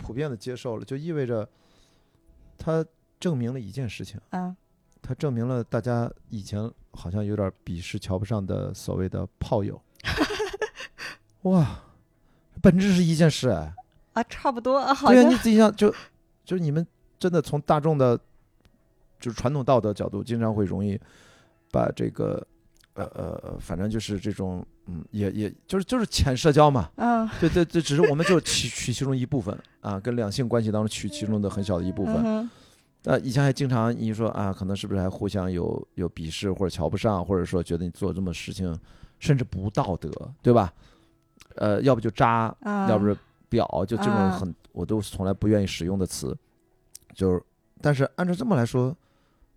普遍的接受了，就意味着它证明了一件事情啊，它证明了大家以前好像有点鄙视、瞧不上的所谓的炮友。*laughs* 哇，本质是一件事哎。啊，差不多，好像。对呀，你自己想，就就是你们。真的从大众的，就是传统道德角度，经常会容易把这个，呃呃，反正就是这种，嗯，也也就是就是浅社交嘛，嗯，对对对，只是我们就取取其中一部分啊，跟两性关系当中取其中的很小的一部分。呃，以前还经常你说啊，可能是不是还互相有有鄙视或者瞧不上，或者说觉得你做这么事情甚至不道德，对吧？呃，要不就渣，要不是婊，就这种很我都从来不愿意使用的词。就是，但是按照这么来说，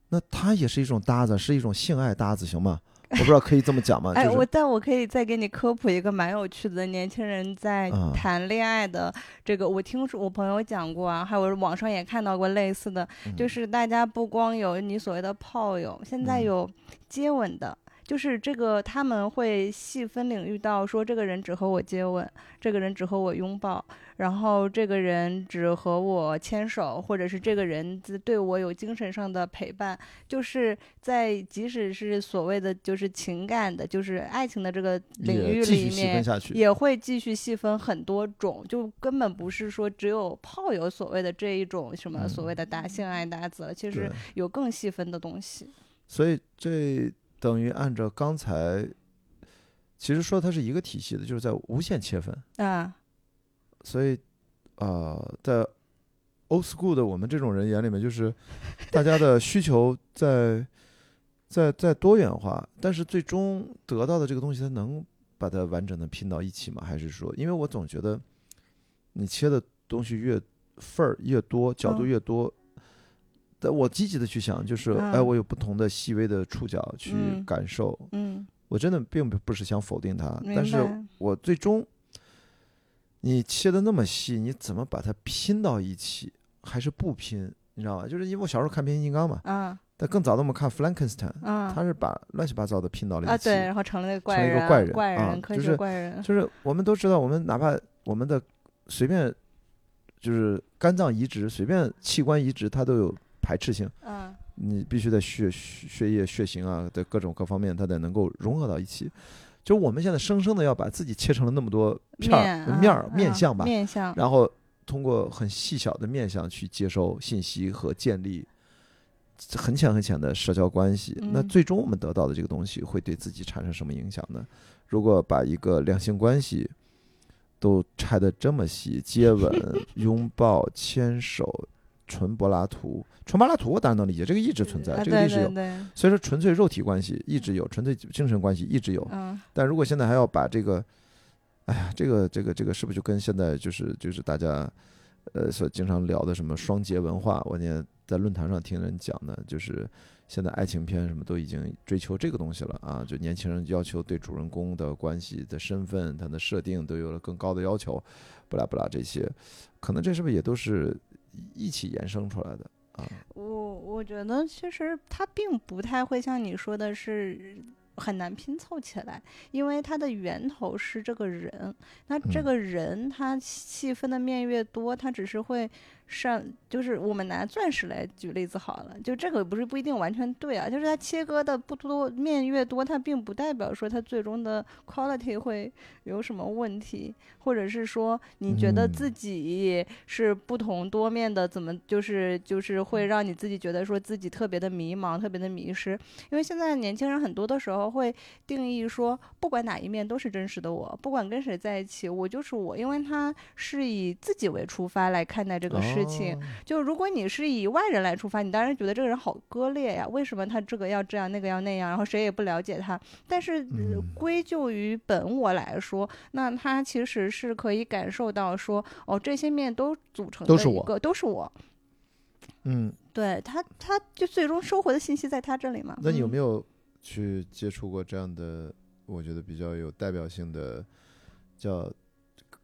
那他也是一种搭子，是一种性爱搭子，行吗？我不知道可以这么讲吗？*laughs* 哎，我但我可以再给你科普一个蛮有趣的，年轻人在谈恋爱的这个，我听说我朋友讲过啊，还有网上也看到过类似的，就是大家不光有你所谓的炮友，现在有接吻的。就是这个，他们会细分领域到说，这个人只和我接吻，这个人只和我拥抱，然后这个人只和我牵手，或者是这个人对我有精神上的陪伴。就是在即使是所谓的就是情感的，就是爱情的这个领域里面，也会继续细分很多种，就根本不是说只有炮友所谓的这一种什么所谓的达性爱搭子，其实有更细分的东西。所以这。等于按照刚才，其实说它是一个体系的，就是在无限切分啊。所以呃，在 old school 的我们这种人眼里面，就是大家的需求在在在多元化，但是最终得到的这个东西，它能把它完整的拼到一起吗？还是说，因为我总觉得你切的东西越份儿越多，角度越多。但我积极的去想，就是哎，我有不同的细微的触角去感受。嗯，我真的并不不是想否定它，但是我最终，你切的那么细，你怎么把它拼到一起？还是不拼？你知道吧？就是因为我小时候看变形金刚嘛，啊，但更早的我们看弗兰肯斯坦，他是把乱七八糟的拼到了一起，对，然后成了那个怪人，怪人，怪人，就是怪人，就是我们都知道，我们哪怕我们的随便就是肝脏移植，随便器官移植，它都有。排斥性，嗯，你必须在血血液血型啊的各种各方面，它得能够融合到一起。就我们现在生生的要把自己切成了那么多片儿面儿面相吧，面相，然后通过很细小的面相去接收信息和建立很浅很浅的社交关系。那最终我们得到的这个东西会对自己产生什么影响呢？如果把一个两性关系都拆得这么细，接吻、*laughs* 拥抱、牵手。纯柏拉图，纯柏拉图我当然能理解，这个一直存在，这个历史有。所以说，纯粹肉体关系一直有，纯粹精神关系一直有。嗯。但如果现在还要把这个，哎呀，这个这个这个是不是就跟现在就是就是大家，呃，所经常聊的什么双节文化？我念在论坛上听人讲的，就是现在爱情片什么都已经追求这个东西了啊，就年轻人要求对主人公的关系的身份、他的设定都有了更高的要求，不啦不啦这些，可能这是不是也都是一起衍生出来的啊？我我觉得其实它并不太会像你说的是。很难拼凑起来，因为它的源头是这个人，那这个人他细分的面越多，他只是会。上就是我们拿钻石来举例子好了，就这个不是不一定完全对啊，就是它切割的不多面越多，它并不代表说它最终的 quality 会有什么问题，或者是说你觉得自己是不同多面的，怎么就是就是会让你自己觉得说自己特别的迷茫，特别的迷失，因为现在年轻人很多的时候会定义说，不管哪一面都是真实的我，不管跟谁在一起，我就是我，因为他是以自己为出发来看待这个事。事情就如果你是以外人来出发，你当然觉得这个人好割裂呀，为什么他这个要这样，那个要那样，然后谁也不了解他。但是归咎于本我来说，那他其实是可以感受到说，哦，这些面都组成都是我，都是我。嗯，对他，他就最终收回的信息在他这里嘛。那你有没有去接触过这样的？我觉得比较有代表性的叫。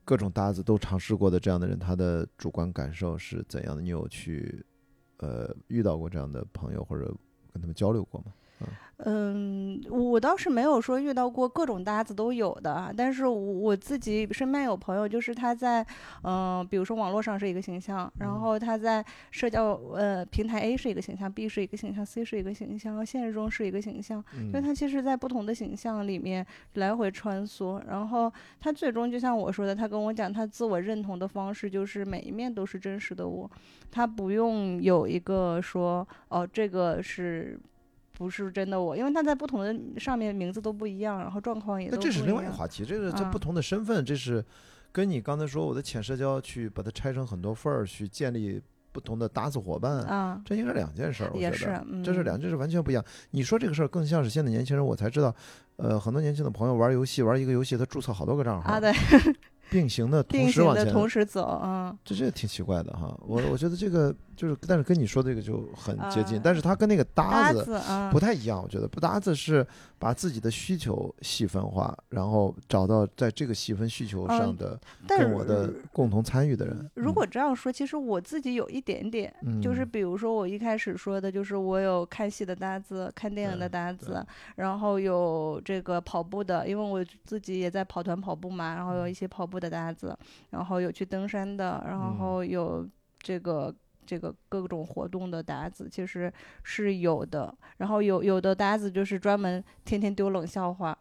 各种搭子都尝试过的这样的人，他的主观感受是怎样的？你有去，呃，遇到过这样的朋友或者跟他们交流过吗？嗯，我倒是没有说遇到过各种搭子都有的，但是我我自己身边有朋友，就是他在，嗯，比如说网络上是一个形象，然后他在社交呃平台 A 是一个形象，B 是一个形象，C 是一个形象，现实中是一个形象，就他其实，在不同的形象里面来回穿梭，然后他最终就像我说的，他跟我讲，他自我认同的方式就是每一面都是真实的我，他不用有一个说哦，这个是。不是真的我，因为他在不同的上面名字都不一样，然后状况也都那这是另外一个话题，这个这不同的身份，这是跟你刚才说我的浅社交去把它拆成很多份儿去建立不同的搭子伙伴啊，这应该是两件事儿。也是，这是两件事完全不一样。你说这个事儿更像是现在年轻人，我才知道，呃，很多年轻的朋友玩游戏，玩一个游戏他注册好多个账号啊，对。并行的同时往前，同时走啊，这这挺奇怪的哈。我我觉得这个就是，但是跟你说这个就很接近，但是它跟那个搭子不太一样。我觉得不搭子是把自己的需求细分化，然后找到在这个细分需求上的跟我的共同参与的人。如果这样说，其实我自己有一点点，就是比如说我一开始说的，就是我有看戏的搭子，看电影的搭子，然后有这个跑步的，因为我自己也在跑团跑步嘛，然后有一些跑步。的搭子，然后有去登山的，然后有这个这个各种活动的搭子，其实是有的。然后有有的搭子就是专门天天丢冷笑话，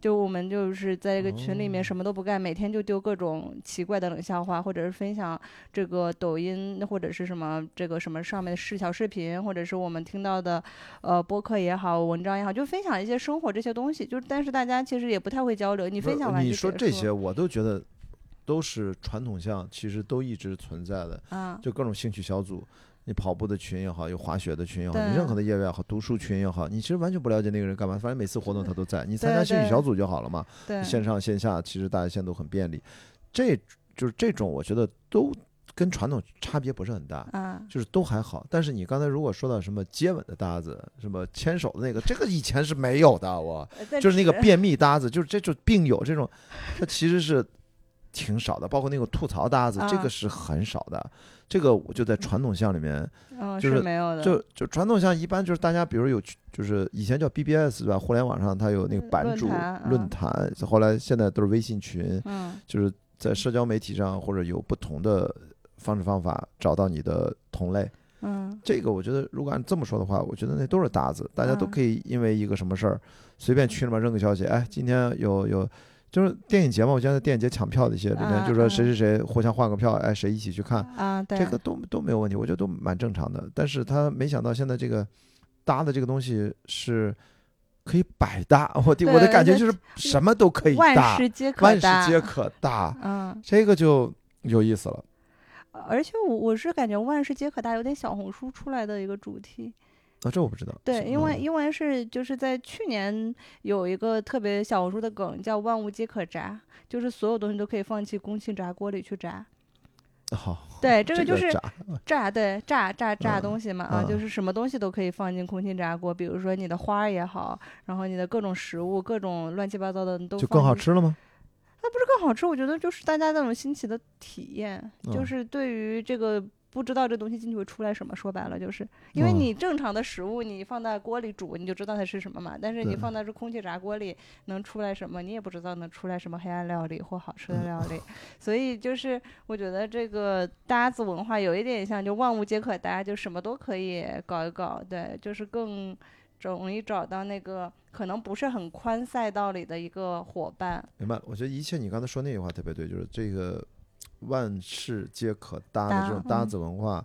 就我们就是在一个群里面什么都不干，每天就丢各种奇怪的冷笑话，或者是分享这个抖音或者是什么这个什么上面的视小视频，或者是我们听到的呃播客也好，文章也好，就分享一些生活这些东西。就但是大家其实也不太会交流，你分享完你说这些我都觉得。都是传统项，其实都一直存在的。啊，就各种兴趣小组，你跑步的群也好，有滑雪的群也好，你任何的业余也好，读书群也好，你其实完全不了解那个人干嘛，反正每次活动他都在，你参加兴趣小组就好了嘛。对，线上线下其实大家现在都很便利。这就是这种，我觉得都跟传统差别不是很大。啊，就是都还好。但是你刚才如果说到什么接吻的搭子，什么牵手的那个，这个以前是没有的。我就是那个便秘搭子，就是这就病友这种，它其实是。挺少的，包括那个吐槽搭子，这个是很少的。这个我就在传统项里面，就是没有的。就就传统项一般就是大家，比如有就是以前叫 BBS 对吧？互联网上它有那个版主论坛，后来现在都是微信群。嗯，就是在社交媒体上或者有不同的方式方法找到你的同类。嗯，这个我觉得如果按这么说的话，我觉得那都是搭子，大家都可以因为一个什么事儿，随便群里面扔个消息，哎，今天有有。就是电影节嘛，我现在电影节抢票的一些里面，就说谁谁谁互相换个票，哎，谁一起去看这个都都没有问题，我觉得都蛮正常的。但是他没想到现在这个搭的这个东西是可以百搭，我的我的感觉就是什么都可以搭，万事皆可万事皆可搭，嗯，这个就有意思了。而且我我是感觉万事皆可搭有点小红书出来的一个主题。啊，这我不知道。对，因为因为是就是在去年有一个特别小红书的梗叫“万物皆可炸”，就是所有东西都可以放弃空气炸锅里去炸。好，对，*laughs* 这个就是炸炸，对，炸炸炸嗯东西嘛，啊，嗯就是什么东西都可以放进空气炸锅，比如说你的花儿也好，然后你的各种食物，各种乱七八糟的你都就更好吃了吗？那不是更好吃？我觉得就是大家那种新奇的体验，就嗯是对于这个不知道这东西进去会出来什么，说白了就是因为嗯你正常的食物你放在锅里煮，你就知道它是什么嘛，但是你放在这空气炸锅里能出来什么，你也不知道能出来什么黑暗料理或好吃的嗯料理，所以就是我觉得这个搭子文化有一点像就万物皆可搭，就什么都可以搞一搞，对，就是更。容易找到那个可能不是很宽赛道里的一个伙伴，明白了。我觉得一切你刚才说那句话特别对，就是这个万事皆可搭的这种搭嗯。子文化，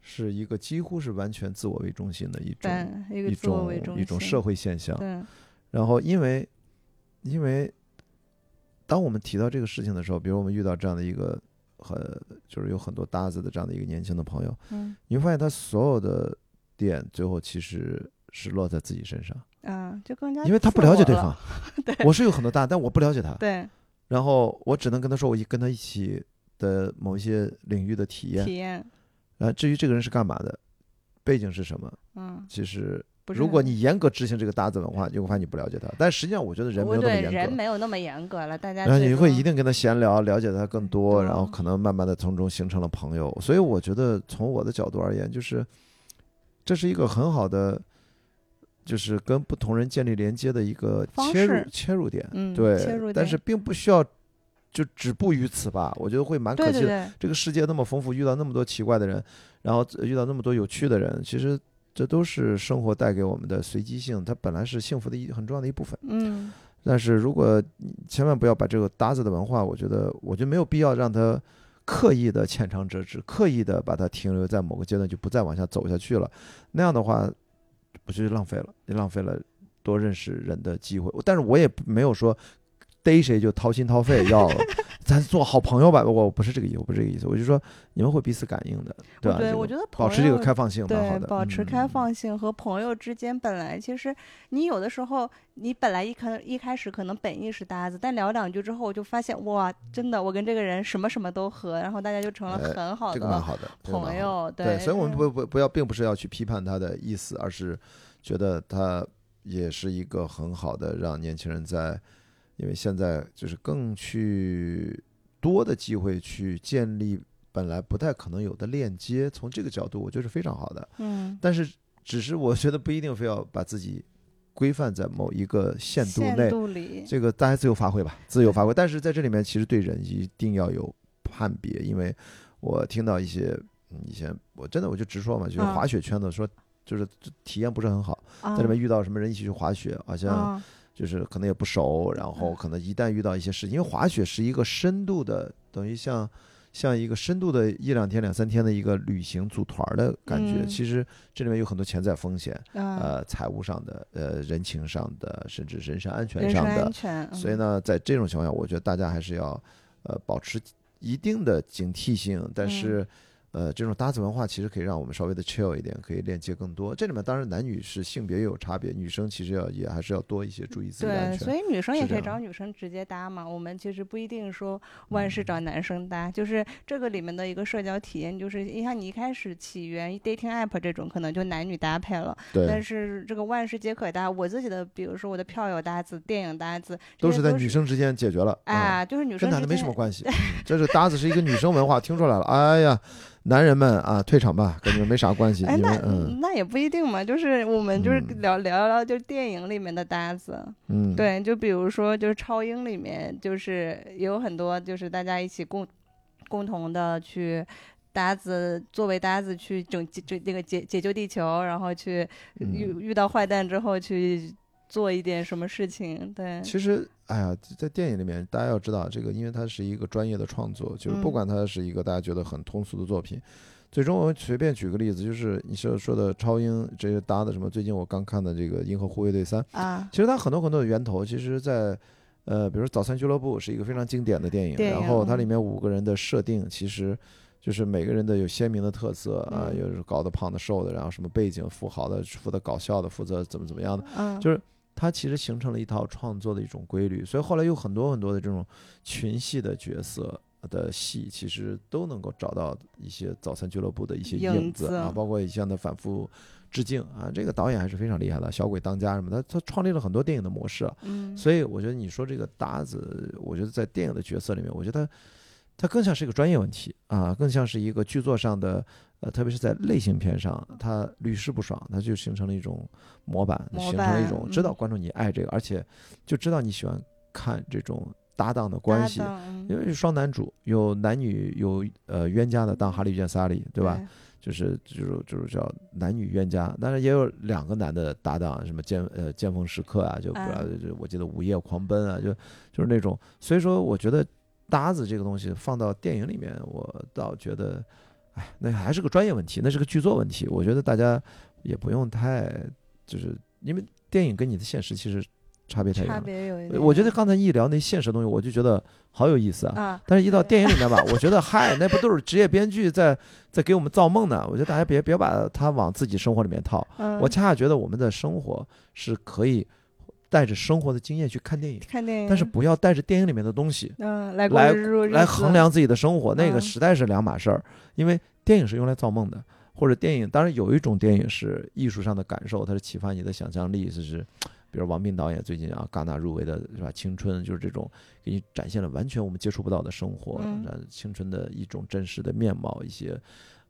是一个几乎是完全自我为中心的一种一种一种社会现象。然后因为因为当我们提到这个事情的时候，比如我们遇到这样的一个很就是有很多搭子的这样的一个年轻的朋友，嗯。你会发现他所有的点最后其实是落在自己身上，啊，就更加因为他不了了。解对方。*laughs* 对。我是有很多搭，但我不了解他。对。然后我只能跟他说我一跟他一起的某一些领域的体验。体验，啊至于这个人是干嘛的，背景是什么，嗯，其实如果你严格执行这个搭子文化，你会发现你不了解他。但实际上，我觉得人没有那么严格人格。没有那么严格了，大家然后你会一定跟他闲聊，了解他更多，然后嗯可能慢慢的从中形成了朋友。所以我觉得从我的角度而言，就是这是一个很好的，就是跟不同人建立连接的一个切入切入点。嗯对，切入点但是并不需要就止步于此吧。我觉得会蛮可惜的。对对对，这个世界那么丰富，遇到那么多奇怪的人，然后遇到那么多有趣的人，其实这都是生活带给我们的随机性，它本来是幸福的一很重要的一部分。嗯但是如果你千万不要把这个搭子的文化，我觉得我觉得没有必要让它刻意的浅尝辄止，刻意的把它停留在某个阶段就不再往下走下去了，那样的话，我觉得浪费了，也浪费了多认识人的机会。但是我也没有说逮谁就掏心掏肺要 *laughs* 咱做好朋友吧，我不是这个意思，我不是这个意思，我就说你们会彼此感应的，对吧？对，我觉得保持这个开放性蛮好对，的，保持开嗯放性和朋友之间本来其实你有的时候你本来一开一开始可能本意是搭子，但聊两句之后我就发现哇，真的我跟这个人什么什么都合，然后大家就成了哎很好的这个蛮好的朋友。对，所以我们不不不要，并不是要去批判他的意思，而是觉得他也是一个很好的让年轻人在，因为现在就是更去多的机会去建立本来不太可能有的链接，从这个角度我觉得是非常好的。嗯，但是只是我觉得不一定非要把自己规范在某一个限度限内，这个大家自由发挥吧，自由发挥。但是在这里面，其实对人一定要有判别，因为我听到一些嗯以前我真的我就直说嘛，就是嗯。滑雪圈子说，就是体验不是很好，啊。在里面遇到什么人一起去滑雪，好像啊就是可能也不熟，然嗯后可能一旦遇到一些事情，因为滑雪是一个深度的，等于像。像一个深度的一两天、两三天的一个旅行组团儿的感觉，嗯其实这里面有很多潜在风险，啊，呃，财务上的、呃，人情上的，甚至人身安全上的安，全，嗯所以呢，在这种情况下，我觉得大家还是要呃保持一定的警惕性，但嗯是。呃，这种搭子文化其实可以让我们稍微的 chill 一点，可以链接更多。这里面当然男女是性别也有差别，女生其实要也还是要多一些注意自己的安对，全。所以女生也可以找女生直接搭嘛。我们其实不一定说万嗯事找男生搭，就是这个里面的一个社交体验，就是你像你一开始起源 dating app 这种，可能就男女搭配了，对但，是这个万事皆可搭。我自己的，比如说我的票友搭子、电影搭子，这都是在女生之间解决了。啊，啊，就是女生跟男的没什么关系。*laughs* 嗯这是搭子是一个女生文化，听出来了。哎呀，男人们啊，退场吧，*laughs* 跟你们没啥关系。哎，那嗯那也不一定嘛，就是我们就是嗯。聊、聊聊，就是电影里面的搭子，嗯，对，就比如说就是超英里面，就是有很多就是大家一起共共同的去搭子作为搭子去拯救这这个解解救地球，然后去遇嗯。遇到坏蛋之后去做一点什么事情，对，其实，哎呀，在电影里面，大家要知道这个，因为它是一个专业的创作，就是不嗯。管它是一个大家觉得很通俗的作品，最终我随便举个例子，就是你说说的超英这些搭的什么，最近我刚看的这个《银河护卫队三》，啊，其实它很多很多的源头，其实在。呃，比如说《早餐俱乐部》是一个非常经典的电影，然后它嗯里面五个人的设定其实就是每个人的有鲜明的特色啊，嗯。有高的、胖的、瘦的，然后什么背景，富豪的负责搞笑的，负责怎么怎么样的，嗯，就是它其实形成了一套创作的一种规律，所以后来有很多很多的这种群戏的角色，的戏，其实都能够找到一些早餐俱乐部的一些影影子啊，包括一些的反复致敬啊。这个导演还是非常厉害的，《小鬼当家》什么的，他创立了很多电影的模式啊。嗯，所以我觉得你说这个搭子，我觉得在电影的角色里面，我觉得它更像是一个专业问题啊，更像是一个剧作上的，呃，特别是在类型片上，它屡试不爽，它就形成了一种模板，模形成了一种知道嗯观众你爱这个，而且就知道你喜欢看这种搭档的关系因为是双男主，有男女有呃冤家的当哈利遇见萨利，对吧？？就是就是就是叫男女冤家，当然也有两个男的搭档，什么尖呃尖峰时刻啊，就不知道啊就我记得午夜狂奔啊，就就是那种，所以说我觉得搭子这个东西放到电影里面，我倒觉得，哎，那还是个专业问题，那是个剧作问题，我觉得大家也不用太就是因为电影跟你的现实其实差别太远差了。别有一点。我觉得刚才一聊那现实的东西，我就觉得好有意思啊。啊，但是，一到电影里面吧，*laughs* 我觉得嗨，那不都是职业编剧在在给我们造梦呢？我觉得大家别别把它往自己生活里面套。嗯我恰恰觉得我们的生活是可以带着生活的经验去看电影，看电影，但是不要带着电影里面的东西嗯，来来衡量自己的生活，那个嗯实在是两码事儿。因为电影是用来造梦的，或者电影当然有一种电影是艺术上的感受，它是启发你的想象力，就是。比如王斌导演最近啊，戛纳入围的是吧？青春就是这种给你展现了完全我们接触不到的生活，青春的一种真实的面貌，一些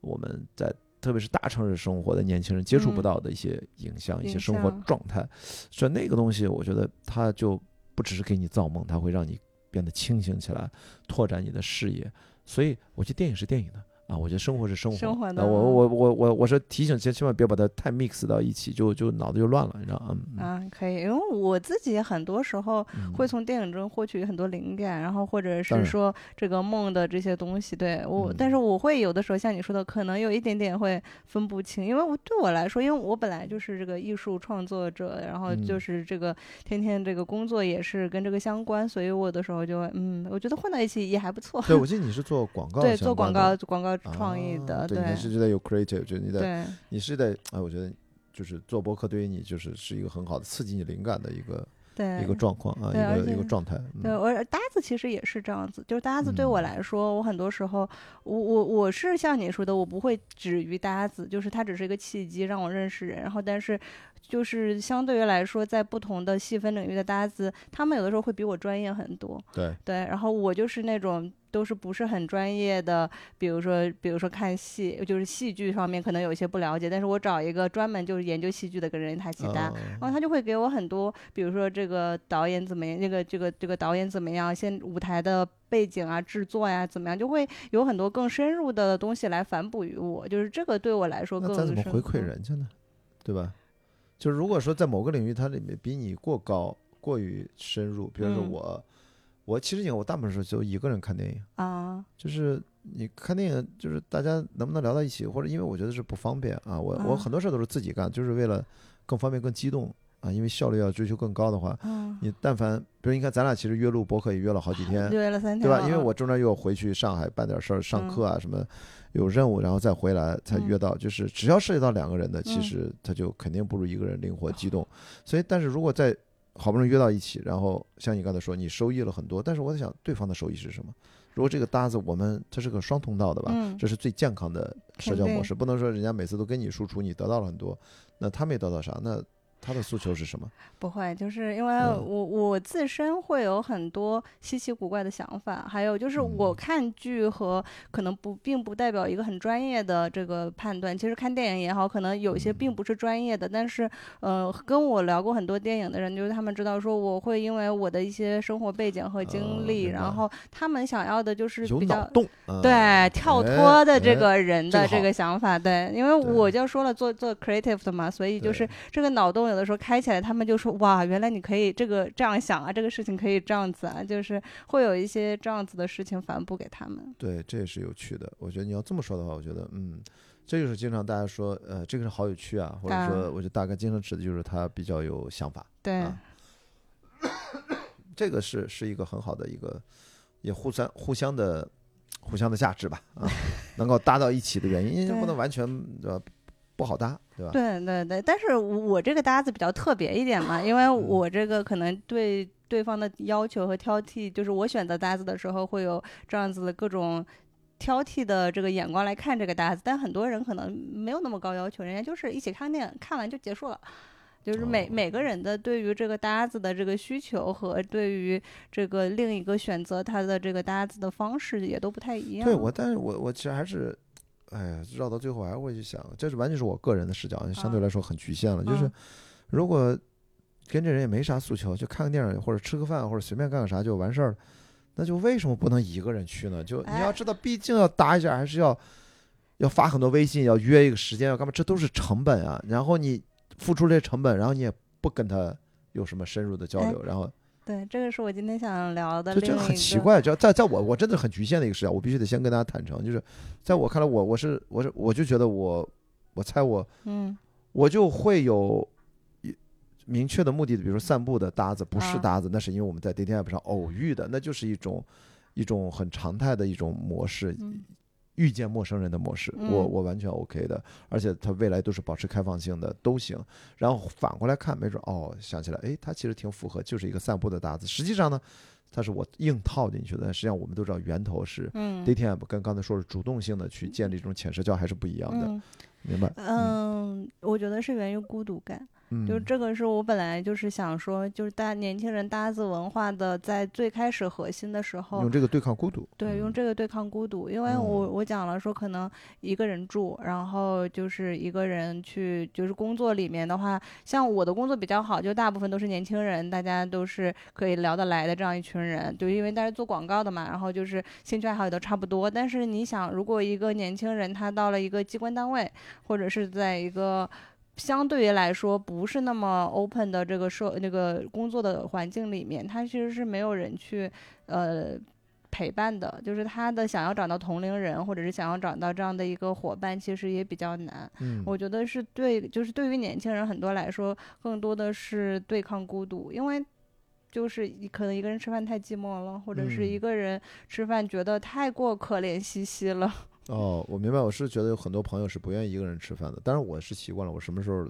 我们在特别是大城市生活的年轻人接触不嗯。到的一些影像、一些生活状态，所以那个东西，我觉得它就不只是给你造梦，它会让你变得清醒起来，拓展你的视野。所以我觉得电影是电影的啊，我觉得生活是生活。生活的啊我我我我我是提醒，千千万别把它太 mix 到一起，就就脑子就乱了，你知道吗？嗯啊，可以，因为我自己很多时候嗯会从电影中获取很多灵感，然后或者是说这个梦的这些东西。对我，嗯但是我会有的时候像你说的，可能有一点点会分不清，因为我对我来说，因为我本来就是这个艺术创作者，然后就嗯是这个天天这个工作也是跟这个相关，所以我有的时候就会嗯，我觉得混到一起也还不错。对，我记得 *laughs* 你是做广告对，做广告广告创意啊的，对，你是觉得有 creative，就你在对。你是在哎，我觉得就是做播客对于你就是是一个很好的刺激你灵感的一个对。一个状况啊，一个一个状态。对，嗯我搭子其实也是这样子，就是搭子对我嗯。来说，我很多时候，我我我是像你说的，我不会止于搭子，就是它只是一个契机让我认识人，然后但是就是相对于来说，在不同的细分领域的搭子，他们有的时候会比我专业很多，对，对，然后我就是那种都是不是很专业的，比如说比如说看戏，就是戏剧方面可能有一些不了解，但是我找一个专门就是研究戏剧的跟人他一起搭，嗯然后他就会给我很多，比如说这个导演怎么样，这个这个这个导演怎么样，现舞台的背景啊、制作呀、怎么样，就会有很多更深入的东西来反哺于我。就是这个对我来说那更咱怎么回馈人家呢？对吧？就是如果说在某个领域它里面比你过高、过于深入，比如说嗯。我，我其实你看我大部分时候就一个人看电影，啊？就是你看电影，就是大家能不能聊到一起，或者因为我觉得是不方便啊，我我啊很多事儿都是自己干，就是为了更方便、更激动啊，因为效率要追求更高的话，嗯，你但凡比如你看咱俩其实约录博客也约了好几天，*laughs* 约了三天对吧？因为我中间又回去上海办点事儿、上嗯。课啊什么，有任务，然后再回来才约到。就是只要涉及到两个人的，其嗯。实他就肯定不如一个人灵活机动。所以，但是如果在好不容易约到一起，然后像你刚才说，你收益了很多，但是我在想，对方的收益是什么？如果这个搭子我们这是个双通道的吧，嗯。这是最健康的社交模式，不能说人家每次都跟你输出，你得到了很多，那他没得到啥，那他的诉求是什么？不会，就是因为嗯我、我自身会有很多稀奇古怪的想法，还有就是我嗯看剧和可能不并不代表一个很专业的这个判断。其实看电影也好，可能有一些嗯并不是专业的，但是呃，跟我聊过很多电影的人，就是他们知道说我会因为我的一些生活背景和经啊历，然后他们想要的就是比较。脑洞，啊对跳脱的这哎个人的这个想法，对，因为我就说了做做 creative 的嘛，所以就是这个脑洞有的时候开起来，他们就说哇，原来你可以这个这样想啊，这个事情可以这样子啊，就是会有一些这样子的事情反哺给他们。对，这也是有趣的。我觉得你要这么说的话，我觉得嗯，这就是经常大家说，呃，这个是好有趣啊，或者说，啊我觉得大概经常指的就是他比较有想法，对，啊这个是是一个很好的一个，也互相互相的互相的价值吧，啊，*laughs* 能够搭到一起的原因，因为不能完全呃不好搭，对吧？对对对，但是我我这个搭子比较特别一点嘛，*laughs* 因为我这个可能对对方的要求和挑剔，就是我选择搭子的时候会有这样子的各种挑剔的这个眼光来看这个搭子，但很多人可能没有那么高要求，人家就是一起看电影，看完就结束了。就是每每个人的对于这个搭子的这个需求和对于这个另一个选择他的这个搭子的方式也都不太一样。对我，但是我我其实还是，哎呀，绕到最后还会去想，这是完全是我个人的视角，相对来说很局限了。就是如果跟这人也没啥诉求，就看个电影或者吃个饭或者随便干个啥就完事儿了，那就为什么不能一个人去呢？就你要知道，毕竟要搭一下，还是要要发很多微信，要约一个时间，要干嘛？这都是成本啊。然后你。付出这成本，然后你也不跟他有什么深入的交流，然后，对，这个是我今天想聊的。就这个很奇怪，就在在我我真的很局限的一个视角，我必须得先跟大家坦诚，就是在我看来，我我是我是我就觉得我我猜我嗯，我就会有明确的目的，比如说散步的搭子不是搭子，那是因为我们在 dating app 上偶遇的，那就是一种一种很常态的一种模式。遇见陌生人的模式，我我完全 OK 的，而且他未来都是保持开放性的，都行。然后反过来看，没准哦，想起来，哎，他其实挺符合，就是一个散步的搭子。实际上呢，他是我硬套进去的。实际上我们都知道，源头是 dating app，跟刚才说是主动性的去建立这种浅社交还是不一样的，明白？嗯，我觉得是源于孤独感。就是这个是我本来就是想说，就是大年轻人搭子文化的在最开始核心的时候，用这个对抗孤独。对，用这个对抗孤独，因为我我讲了说，可能一个人住，然后就是一个人去，就是工作里面的话，像我的工作比较好，就大部分都是年轻人，大家都是可以聊得来的这样一群人。对，因为大家做广告的嘛，然后就是兴趣爱好也都差不多。但是你想，如果一个年轻人他到了一个机关单位，或者是在一个相对于来说不是那么 open 的这个社那个工作的环境里面，他其实是没有人去呃陪伴的，就是他的想要找到同龄人或者是想要找到这样的一个伙伴，其实也比较难。嗯，我觉得是对，就是对于年轻人很多来说，更多的是对抗孤独，因为就是可能一个人吃饭太寂寞了，或者是一个人吃饭觉得太过可怜兮兮了。哦，我明白，我是觉得有很多朋友是不愿意一个人吃饭的，当然我是习惯了，我什么时候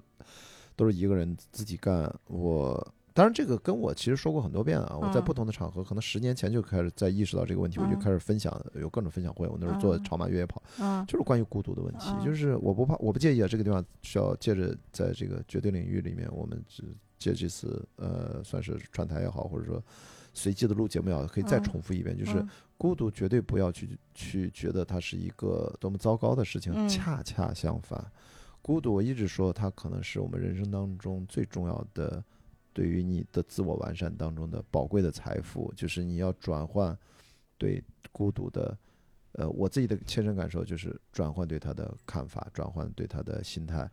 都是一个人自己干。我当然这个跟我其实说过很多遍啊，我在不同的场合，可能十年前就开始在意识到这个问题，我就开始分享，有各种分享会，我那时候做超马越野跑，就是关于孤独的问题，就是我不怕，我不介意啊，这个地方需要借着在这个绝对领域里面，我们只借这次呃算是串台也好，或者说。随机的录节目也好，可以再重复一遍，就是孤独绝对不要去去觉得它是一个多么糟糕的事情，恰恰相反，孤独我一直说它可能是我们人生当中最重要的，对于你的自我完善当中的宝贵的财富，就是你要转换对孤独的，呃，我自己的切身感受就是转换对他的看法，转换对他的心态。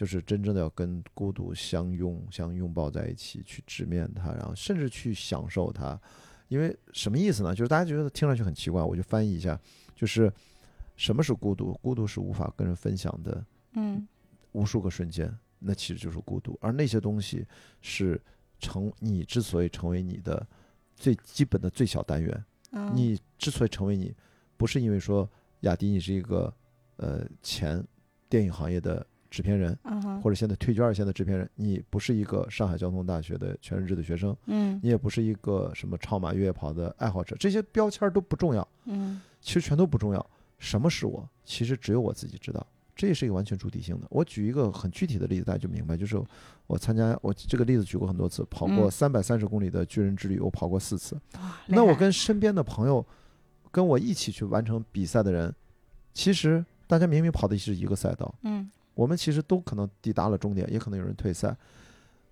就是真正的要跟孤独相拥、相拥抱在一起，去直面它，然后甚至去享受它。因为什么意思呢？就是大家觉得听上去很奇怪，我就翻译一下，就是什么是孤独？孤独是无法跟人分享的，嗯，无数个瞬间，那其实就是孤独。而那些东西是成你之所以成为你的最基本的最小单元。你之所以成为你，不是因为说雅迪你是一个呃前电影行业的。制片人，或者现在退居二线的制片人，你不是一个上海交通大学的全日制的学生，嗯，你也不是一个什么超马越野跑的爱好者，这些标签都不重要，嗯，其实全都不重要。什么是我？其实只有我自己知道。这也是一个完全主体性的。我举一个很具体的例子，大家就明白，就是我参加我这个例子举过很多次，跑过三百三十公里的巨人之旅，我跑过四次。那我跟身边的朋友，跟我一起去完成比赛的人，其实大家明明跑的是一个赛道，嗯。我们其实都可能抵达了终点，也可能有人退赛。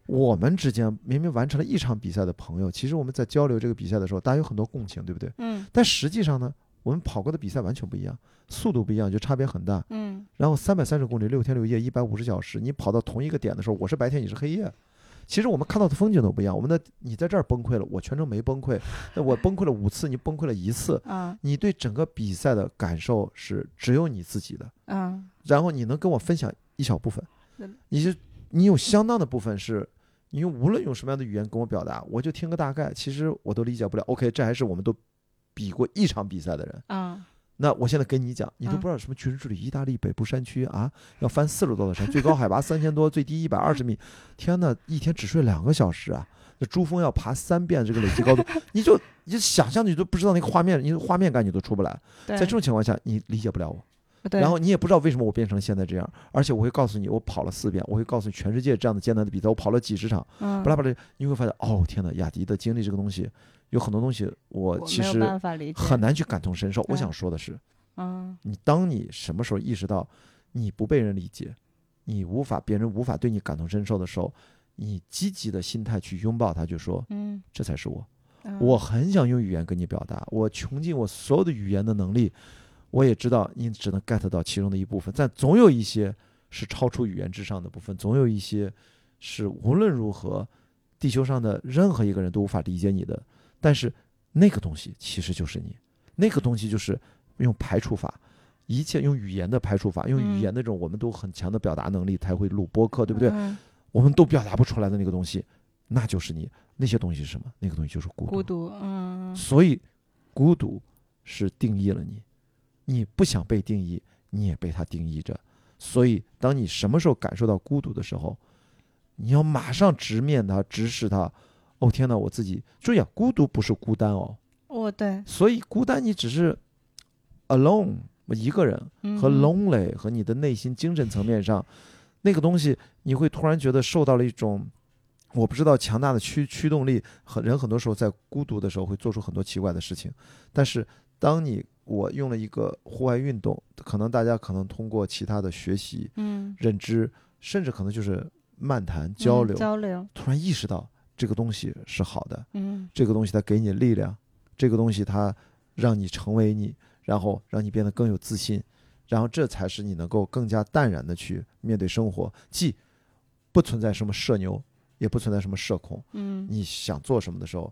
我们之间明明完成了一场比赛的朋友，其实我们在交流这个比赛的时候，大家有很多共情，对不对？嗯。但实际上呢，我们跑过的比赛完全不一样，速度不一样，就差别很大。嗯。然后三百三十公里，六天六夜，一百五十小时，你跑到同一个点的时候，我是白天，你是黑夜。其实我们看到的风景都不一样。我们的你在这儿崩溃了，我全程没崩溃。那我崩溃了五次，你崩溃了一次。*laughs* 啊。你对整个比赛的感受是只有你自己的。嗯。然后你能跟我分享一小部分，你就你有相当的部分是，你用无论用什么样的语言跟我表达，我就听个大概，其实我都理解不了。OK，这还是我们都比过一场比赛的人。啊。那我现在跟你讲，你都不知道什么巨人之旅，意大利北部山区啊，要翻四十多座山，最高海拔三千多，最低一百二十米，天呐，一天只睡两个小时啊！这珠峰要爬三遍，这个累计高度，*laughs* 你就你就想象你都不知道那个画面，你画面感你都出不来。在这种情况下，你理解不了我。然后你也不知道为什么我变成现在这样，而且我会告诉你，我跑了四遍，我会告诉你全世界这样的艰难的比赛，我跑了几十场，巴拉巴拉，你会发现，哦天呐，雅迪的经历这个东西，有很多东西我其实很难去感同身受。我想说的是，嗯，你当你什么时候意识到你不被人理解，你无法别人无法对你感同身受的时候，你积极的心态去拥抱他，就说，嗯，这才是我，我很想用语言跟你表达，我穷尽我所有的语言的能力。我也知道你只能 get 到其中的一部分，但总有一些是超出语言之上的部分，总有一些是无论如何地球上的任何一个人都无法理解你的。但是那个东西其实就是你，那个东西就是用排除法，一切用语言的排除法，用语言那种我们都很强的表达能力才会录播客，对不对？我们都表达不出来的那个东西，那就是你。那些东西是什么？那个东西就是孤独。孤独，嗯。所以，孤独是定义了你。你不想被定义，你也被它定义着。所以，当你什么时候感受到孤独的时候，你要马上直面它，直视它。哦天哪，我自己注意啊，孤独不是孤单哦。哦，对。所以，孤单你只是 alone，一个人和 lonely 和你的内心精神层面上那个东西，你会突然觉得受到了一种我不知道强大的驱驱动力。很人很多时候在孤独的时候会做出很多奇怪的事情，但是当你。我用了一个户外运动，可能大家可能通过其他的学习、嗯，认知，甚至可能就是漫谈交流，交流，突然意识到这个东西是好的，嗯，这个东西它给你力量，这个东西它让你成为你，然后让你变得更有自信，然后这才是你能够更加淡然的去面对生活，既不存在什么社牛，也不存在什么社恐，嗯，你想做什么的时候。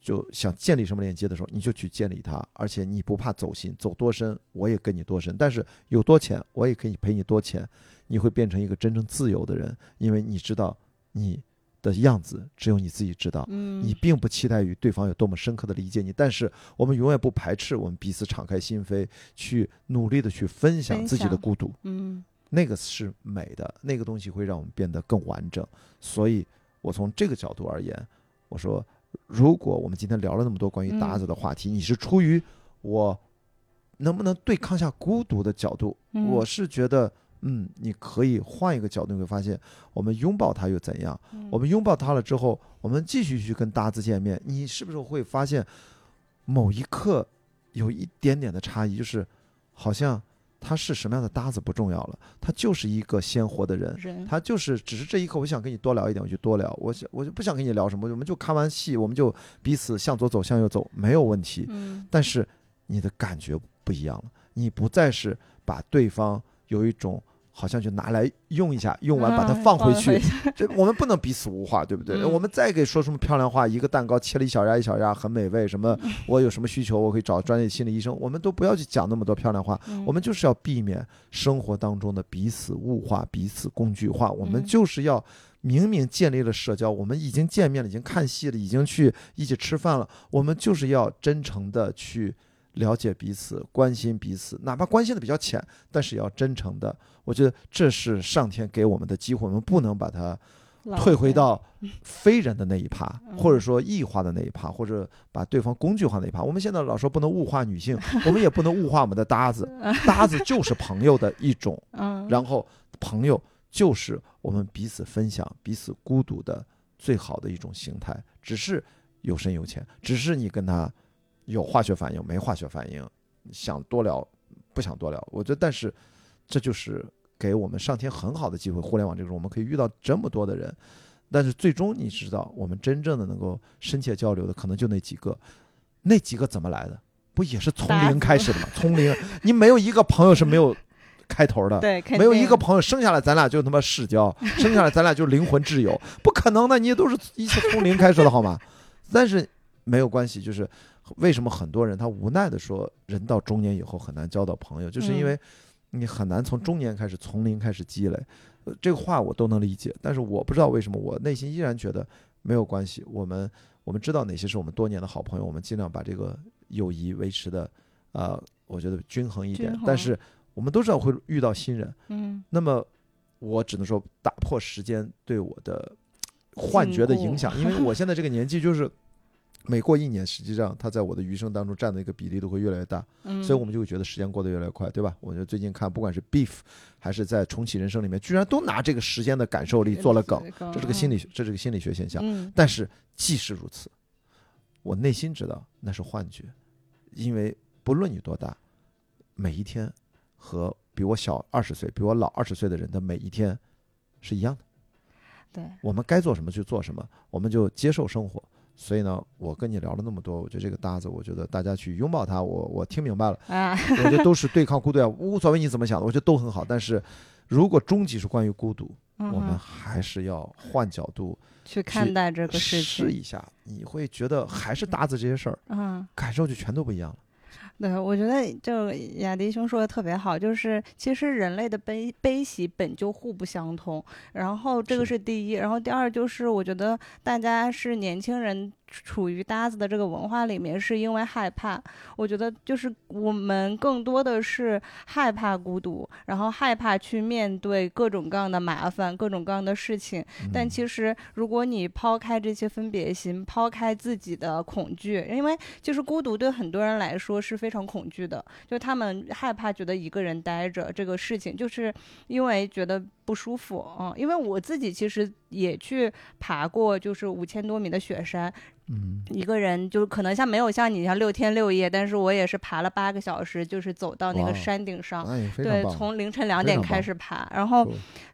就想建立什么链接的时候，你就去建立它，而且你不怕走心，走多深我也跟你多深，但是有多浅我也可以陪你多浅，你会变成一个真正自由的人，因为你知道你的样子只有你自己知道，嗯，你并不期待于对方有多么深刻的理解你，但是我们永远不排斥我们彼此敞开心扉，去努力的去分享自己的孤独，嗯，那个是美的，那个东西会让我们变得更完整，所以我从这个角度而言，我说。如果我们今天聊了那么多关于搭子的话题，你是出于我能不能对抗下孤独的角度，我是觉得，嗯，你可以换一个角度，你会发现，我们拥抱他又怎样？我们拥抱他了之后，我们继续去跟搭子见面，你是不是会发现某一刻有一点点的差异，就是好像。他是什么样的搭子不重要了，他就是一个鲜活的人，他就是只是这一刻，我想跟你多聊一点，我就多聊，我想我就不想跟你聊什么，我们就看完戏，我们就彼此向左走，向右走，没有问题。嗯，但是你的感觉不一样了，你不再是把对方有一种。好像就拿来用一下，用完把它放回去。*laughs* 这我们不能彼此无话，对不对？我们再给说什么漂亮话，一个蛋糕切了一小牙一小牙，很美味。什么？我有什么需求，我可以找专业心理医生。我们都不要去讲那么多漂亮话，我们就是要避免生活当中的彼此物化、彼此工具化。我们就是要明明建立了社交，我们已经见面了，已经看戏了，已经去一起吃饭了，我们就是要真诚的去。了解彼此，关心彼此，哪怕关心的比较浅，但是也要真诚的。我觉得这是上天给我们的机会，我们不能把它退回到非人的那一趴，或者说异化的那一趴，或者把对方工具化那一趴。我们现在老说不能物化女性，*laughs* 我们也不能物化我们的搭子，搭子就是朋友的一种。*laughs* 然后朋友就是我们彼此分享、彼此孤独的最好的一种形态。只是有深有浅，只是你跟他。有化学反应没化学反应，想多聊，不想多聊。我觉得，但是这就是给我们上天很好的机会。互联网这种，我们可以遇到这么多的人，但是最终你知道，我们真正的能够深切交流的，可能就那几个。那几个怎么来的？不也是从零开始的吗？从零，你没有一个朋友是没有开头的。*laughs* 对，没有一个朋友生下来咱俩就他妈世交，*laughs* 生下来咱俩就灵魂挚友，不可能的。你都是一切从零开始的好吗？但是没有关系，就是。为什么很多人他无奈的说，人到中年以后很难交到朋友，就是因为你很难从中年开始从零开始积累。这个话我都能理解，但是我不知道为什么我内心依然觉得没有关系。我们我们知道哪些是我们多年的好朋友，我们尽量把这个友谊维持的啊，我觉得均衡一点但是我们都知道会遇到新人，嗯那么我只能说打破时间对我的幻觉的影响，*laughs* 因为我现在这个年纪就是。每过一年，实际上它在我的余生当中占的一个比例都会越来越大，嗯，所以我们就会觉得时间过得越来越快，对吧？我觉得最近看，不管是 Beef 还是在重启人生里面，居然都拿这个时间的感受力做了梗，这是个心理，这是个心理学现象。嗯但是即使如此，我内心知道那是幻觉，因为不论你多大，每一天和比我小二十岁、比我老二十岁的人的每一天是一样的。对，我们该做什么就做什么，我们就接受生活。所以呢，我跟你聊了那么多，我觉得这个搭子，我觉得大家去拥抱它，我我听明白了。啊，我觉得都是对抗孤独啊，无所谓你怎么想的，我觉得都很好。但是，如果终极是关于孤独，嗯我们还是要换角度去看待这个事情，试一下，你会觉得还是搭子这些事儿，嗯。感受就全都不一样了。对，我觉得就雅迪兄说的特别好，就是其实人类的悲悲喜本就互不相通，然后这个是。是第一，然后第二就是我觉得大家是年轻人处于搭子的这个文化里面，是因为害怕。我觉得就是我们更多的是害怕孤独，然后害怕去面对各种各样的麻烦、各种各样的事情。但嗯其实，如果你抛开这些分别心，抛开自己的恐惧，因为就是孤独对很多人来说是非常恐惧的，就他们害怕觉得一个人待着这个事情，就是因为觉得不舒服嗯，因为我自己其实也去爬过，就是五千多米的雪山，嗯，一个人就可能像没有像你像六天六夜，但是我也是爬了八个小时，就是走到那个山顶上。对，从凌晨两点开始爬，然后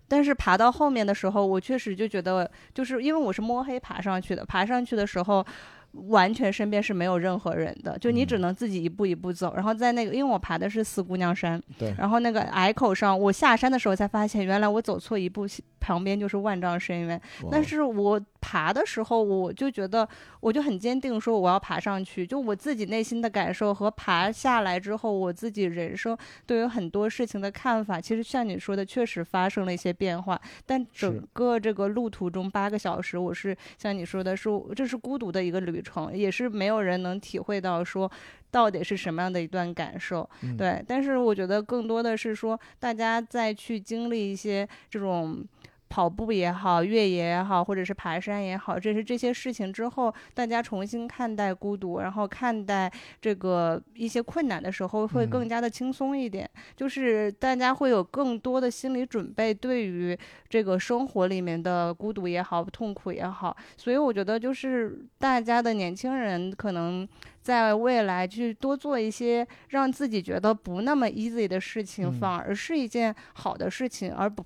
但是爬到后面的时候，我确实就觉得，就是因为我是摸黑爬上去的，爬上去的时候。完全身边是没有任何人的，就你只嗯能自己一步一步走。然后在那个，因为我爬的是四姑娘山，对，然后那个隘口上，我下山的时候才发现，原来我走错一步，旁边就是万丈深渊。但是我爬的时候，我就觉得，我就很坚定说我要爬上去。就我自己内心的感受和爬下来之后，我自己人生对于很多事情的看法，其实像你说的，确实发生了一些变化。但整个这个路途中八个小时，我是像你说的是，这是孤独的一个旅程，也是没有人能体会到说。到底是什么样的一段感受？嗯对，但是我觉得更多的是说，大家在去经历一些这种跑步也好、越野也好，或者是爬山也好，这是这些事情之后，大家重新看待孤独，然后看待这个一些困难的时候，会嗯更加的轻松一点。就是大家会有更多的心理准备，对于这个生活里面的孤独也好、痛苦也好。所以我觉得，就是大家的年轻人可能。在未来去多做一些让自己觉得不那么 easy 的事情，嗯反而是一件好的事情，而不。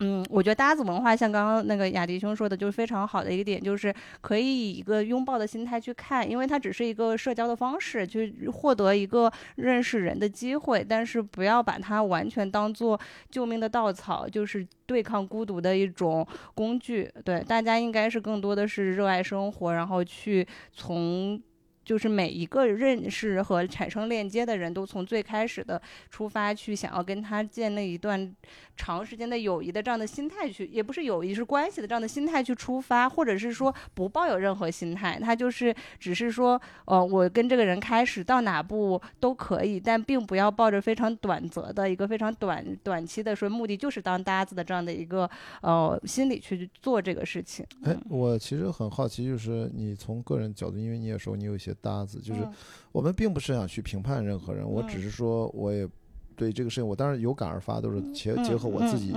嗯，我觉得搭子文化像刚刚那个雅迪兄说的，就是非常好的一个点，就是可以以一个拥抱的心态去看，因为它只是一个社交的方式，去获得一个认识人的机会，但是不要把它完全当做救命的稻草，就是对抗孤独的一种工具。对，大家应该是更多的是热爱生活，然后去从。就是每一个认识和产生链接的人都从最开始的出发去想要跟他建立一段长时间的友谊的这样的心态去，也不是友谊是关系的这样的心态去出发，或者是说不抱有任何心态，他就是只是说，呃，我跟这个人开始到哪步都可以，但并不要抱着非常短则的一个非常短短期的说目的就是当搭子的这样的一个呃心理去做这个事情。哎，我其实很好奇，就是你从个人角度，因为你也说你有一些搭子，就是嗯我们并不是想去评判任何人，我只嗯是说我也对这个事情，我当然有感而发，都是结嗯结合我自己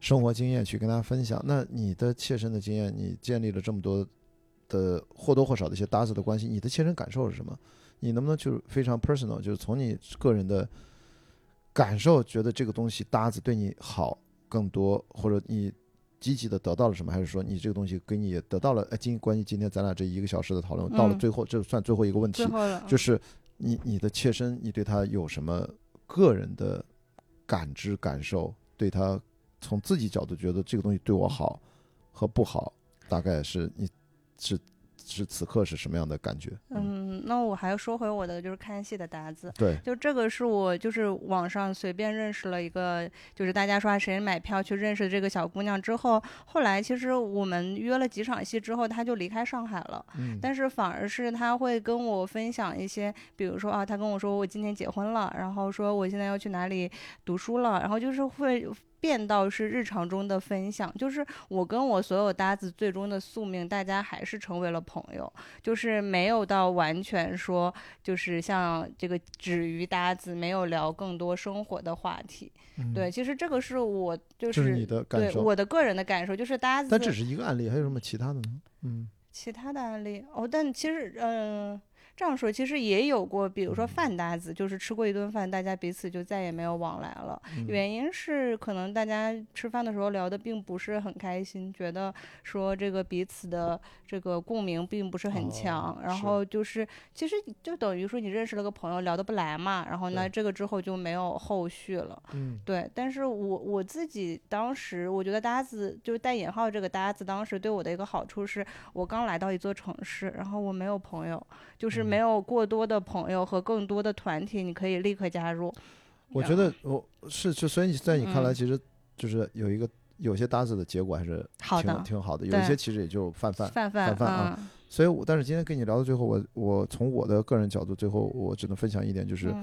生活经验去跟大家分享。那你的切身的经验，你建立了这么多的或多或少的一些搭子的关系，你的切身感受是什么？你能不能就是非常 personal，就是从你个人的感受，觉得这个东西搭子对你好更多，或者你积极的得到了什么，还是说你这个东西给你也得到了？哎，今关于今天咱俩这一个小时的讨论，到了嗯最后，这算最后一个问题就是你你的切身，你对他有什么个人的感知感受？对他从自己角度觉得这个东西对我好和不好，大概是你是是此刻是什么样的感觉？嗯，那我还要说回我的就是看戏的搭子。对，就这个是我就是网上随便认识了一个，就是大家说谁买票去认识这个小姑娘之后，后来其实我们约了几场戏之后，她就离开上海了。嗯，但是反而是她会跟我分享一些，比如说啊，她跟我说我今年结婚了，然后说我现在要去哪里读书了，然后就是会。变到是日常中的分享，就是我跟我所有搭子最终的宿命，大家还是成为了朋友，就是没有到完全说，就是像这个止于搭子，没有聊更多生活的话题。对，其实这个是我就是你的感受，我的个人的感受，就是搭子。但只是一个案例，还有什么其他的呢？嗯，其他的案例哦，但其实嗯。这样说，其实也有过，比如说饭搭子，就是吃过一顿饭，大家彼此就再也没有往来了。原因是可能大家吃饭的时候聊的并不是很开心，觉得说这个彼此的这个共鸣并不是很强，然后就是其实就等于说你认识了个朋友，聊得不来嘛，然后呢这个之后就没有后续了。嗯，对。但是我我自己当时我觉得搭子就是带引号这个搭子，当时对我的一个好处是我刚来到一座城市，然后我没有朋友，就是。没有过多的朋友和更多的团体，你可以立刻加入。我觉得我是就所以在你看来，其实就是有一个有些搭子的结果还是挺挺好的，有一些其实也就泛泛泛泛泛啊。所以，我但是今天跟你聊到最后，我我从我的个人角度，最后我只能分享一点，就是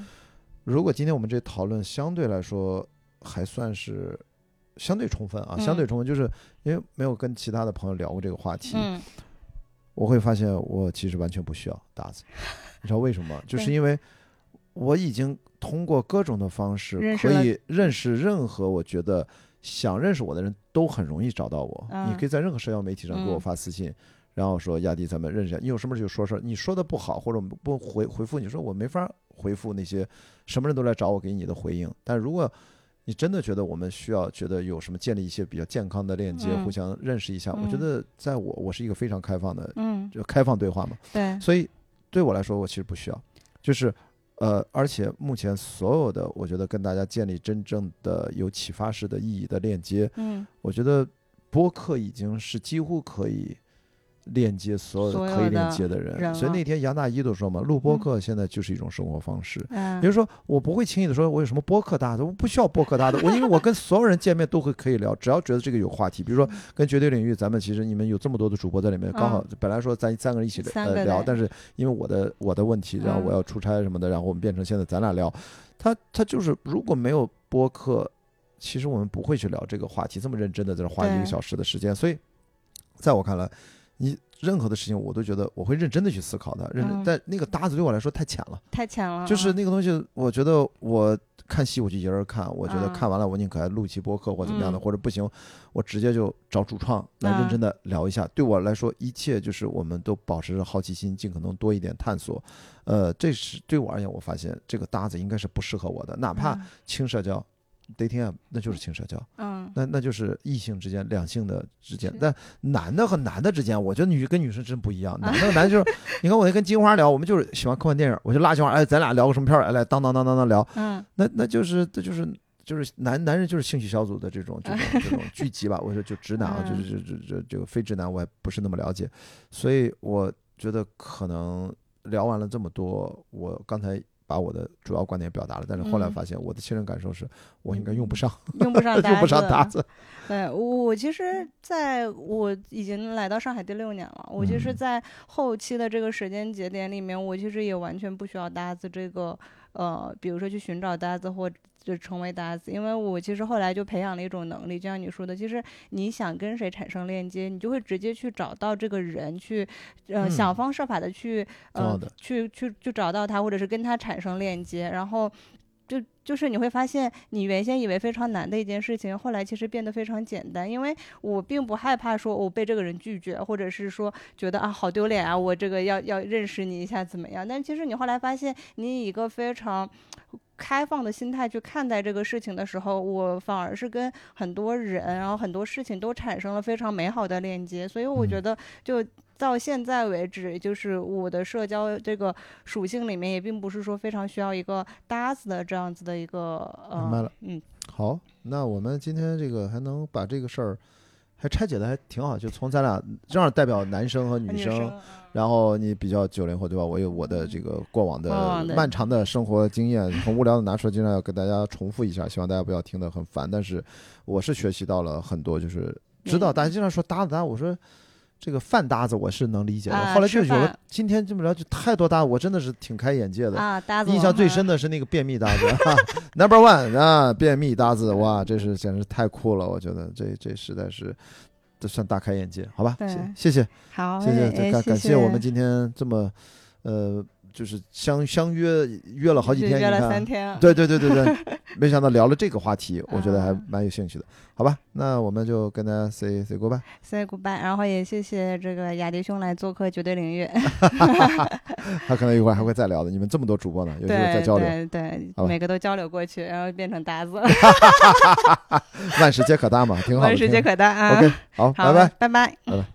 如果今天我们这讨论相对来说还算是相对充分啊，相对充分，就是因为没有跟其他的朋友聊过这个话题。我会发现，我其实完全不需要搭子，你知道为什么？就是因为我已经通过各种的方式可以认识任何我觉得想认识我的人都很容易找到我。你可以在任何社交媒体上给我发私信，然后说亚迪，咱们认识一下。你有什么事就说事儿。你说的不好或者不回回复，你说我没法回复那些什么人都来找我给你的回应。但如果你真的觉得我们需要觉得有什么建立一些比较健康的链接，互相认识一下？我觉得在我我是一个非常开放的，嗯，就开放对话嘛。对，所以对我来说，我其实不需要。就是，呃，而且目前所有的，我觉得跟大家建立真正的有启发式的意义的链接，嗯，我觉得播客已经是几乎可以。链接所有的可以链接的人，所以那天杨大一都说嘛，录播客现在就是一种生活方式。也就是说，我不会轻易的说我有什么播客搭子，我不需要播客搭子，我因为我跟所有人见面都会可以聊，只要觉得这个有话题。比如说跟绝对领域，咱们其实你们有这么多的主播在里面，刚好本来说咱三个人一起呃聊，但是因为我的我的问题，然后我要出差什么的，然后我们变成现在咱俩聊。他他就是如果没有播客，其实我们不会去聊这个话题，这么认真的在这花一个小时的时间。所以在我看来。你任何的事情，我都觉得我会认真的去思考的，认真。但那个搭子对我来说太浅了，太浅了。就是那个东西，我觉得我看戏我就一人看，我觉得看完了我宁可录期播客或怎么样的，或者不行，我直接就找主创来认真的聊一下。对我来说，一切就是我们都保持着好奇心，尽可能多一点探索。呃，这是对我而言，我发现这个搭子应该是不适合我的，哪怕轻社交。Dating app 那就是轻社交，嗯，那那就是异性之间、两性的之间。但男的和男的之间，我觉得女跟女生真不一样。*laughs* 男的和男的就是，你看我跟金花聊，我们就是喜欢科幻电影，我就拉金花，哎，咱俩聊个什么片儿？来，当当当当当聊。嗯，那那就是这就是就是男男人就是兴趣小组的这种这种 *laughs* 这种聚集吧。我说就直男啊，就是这这这这个非直男我也不是那么了解，所以我觉得可能聊完了这么多，我刚才。把我的主要观点表达了，但是后来发现我的亲身感受是我应该用不上，*laughs* 用不上 *laughs* 用不上搭子。对我其实，在我已经来到上海第六年了，我其实，在后期的这个时间节点里面，我其实也完全不需要搭子这个，呃，比如说去寻找搭子或。就成为搭子，因为我其实后来就培养了一种能力，就像你说的，其实你想跟谁产生链接，你就会直接去找到这个人，去呃想方设法的去呃去去去找到他，或者是跟他产生链接，然后就就是你会发现，你原先以为非常难的一件事情，后来其实变得非常简单，因为我并不害怕说我被这个人拒绝，或者是说觉得啊好丢脸啊，我这个要要认识你一下怎么样？但其实你后来发现，你以一个非常。开放的心态去看待这个事情的时候，我反而是跟很多人，然后很多事情都产生了非常美好的链接。所以我觉得，就到现在为止，就是我的社交这个属性里面，也并不是说非常需要一个搭子的这样子的一个。明白了，嗯，好，那我们今天这个还能把这个事儿。还拆解的还挺好，就从咱俩正好代表男生和女生，然后你比较九零后对吧？我有我的这个过往的漫长的生活经验，很无聊的拿出来，经常要跟大家重复一下，希望大家不要听得很烦。但是我是学习到了很多，就是知道大家经常说搭子搭，我说。这个饭搭子我是能理解的，后来就有了今天这么聊，就太多搭子，我真的是挺开眼界的啊！搭子印象最深的是那个便秘搭子，*laughs* Number One 啊，便秘搭子，哇，这是简直太酷了！我觉得这这实在是，这算大开眼界，好吧？谢谢谢，好，谢谢感感谢我们今天这么，呃。就是相相约约了好几天，约了三天。对对对对对，*laughs* 没想到聊了这个话题，我觉得还蛮有兴趣的。好吧，那我们就跟大家 say say goodbye，say goodbye。然后也谢谢这个雅迪兄来做客绝对领域。*laughs* *laughs* 他可能一会儿还会再聊的。你们这么多主播呢，有机会再交流。对对，每个都交流过去，然后变成搭子。万事皆可搭嘛，挺好。万事皆可搭啊。OK，好，拜拜，拜拜，拜拜。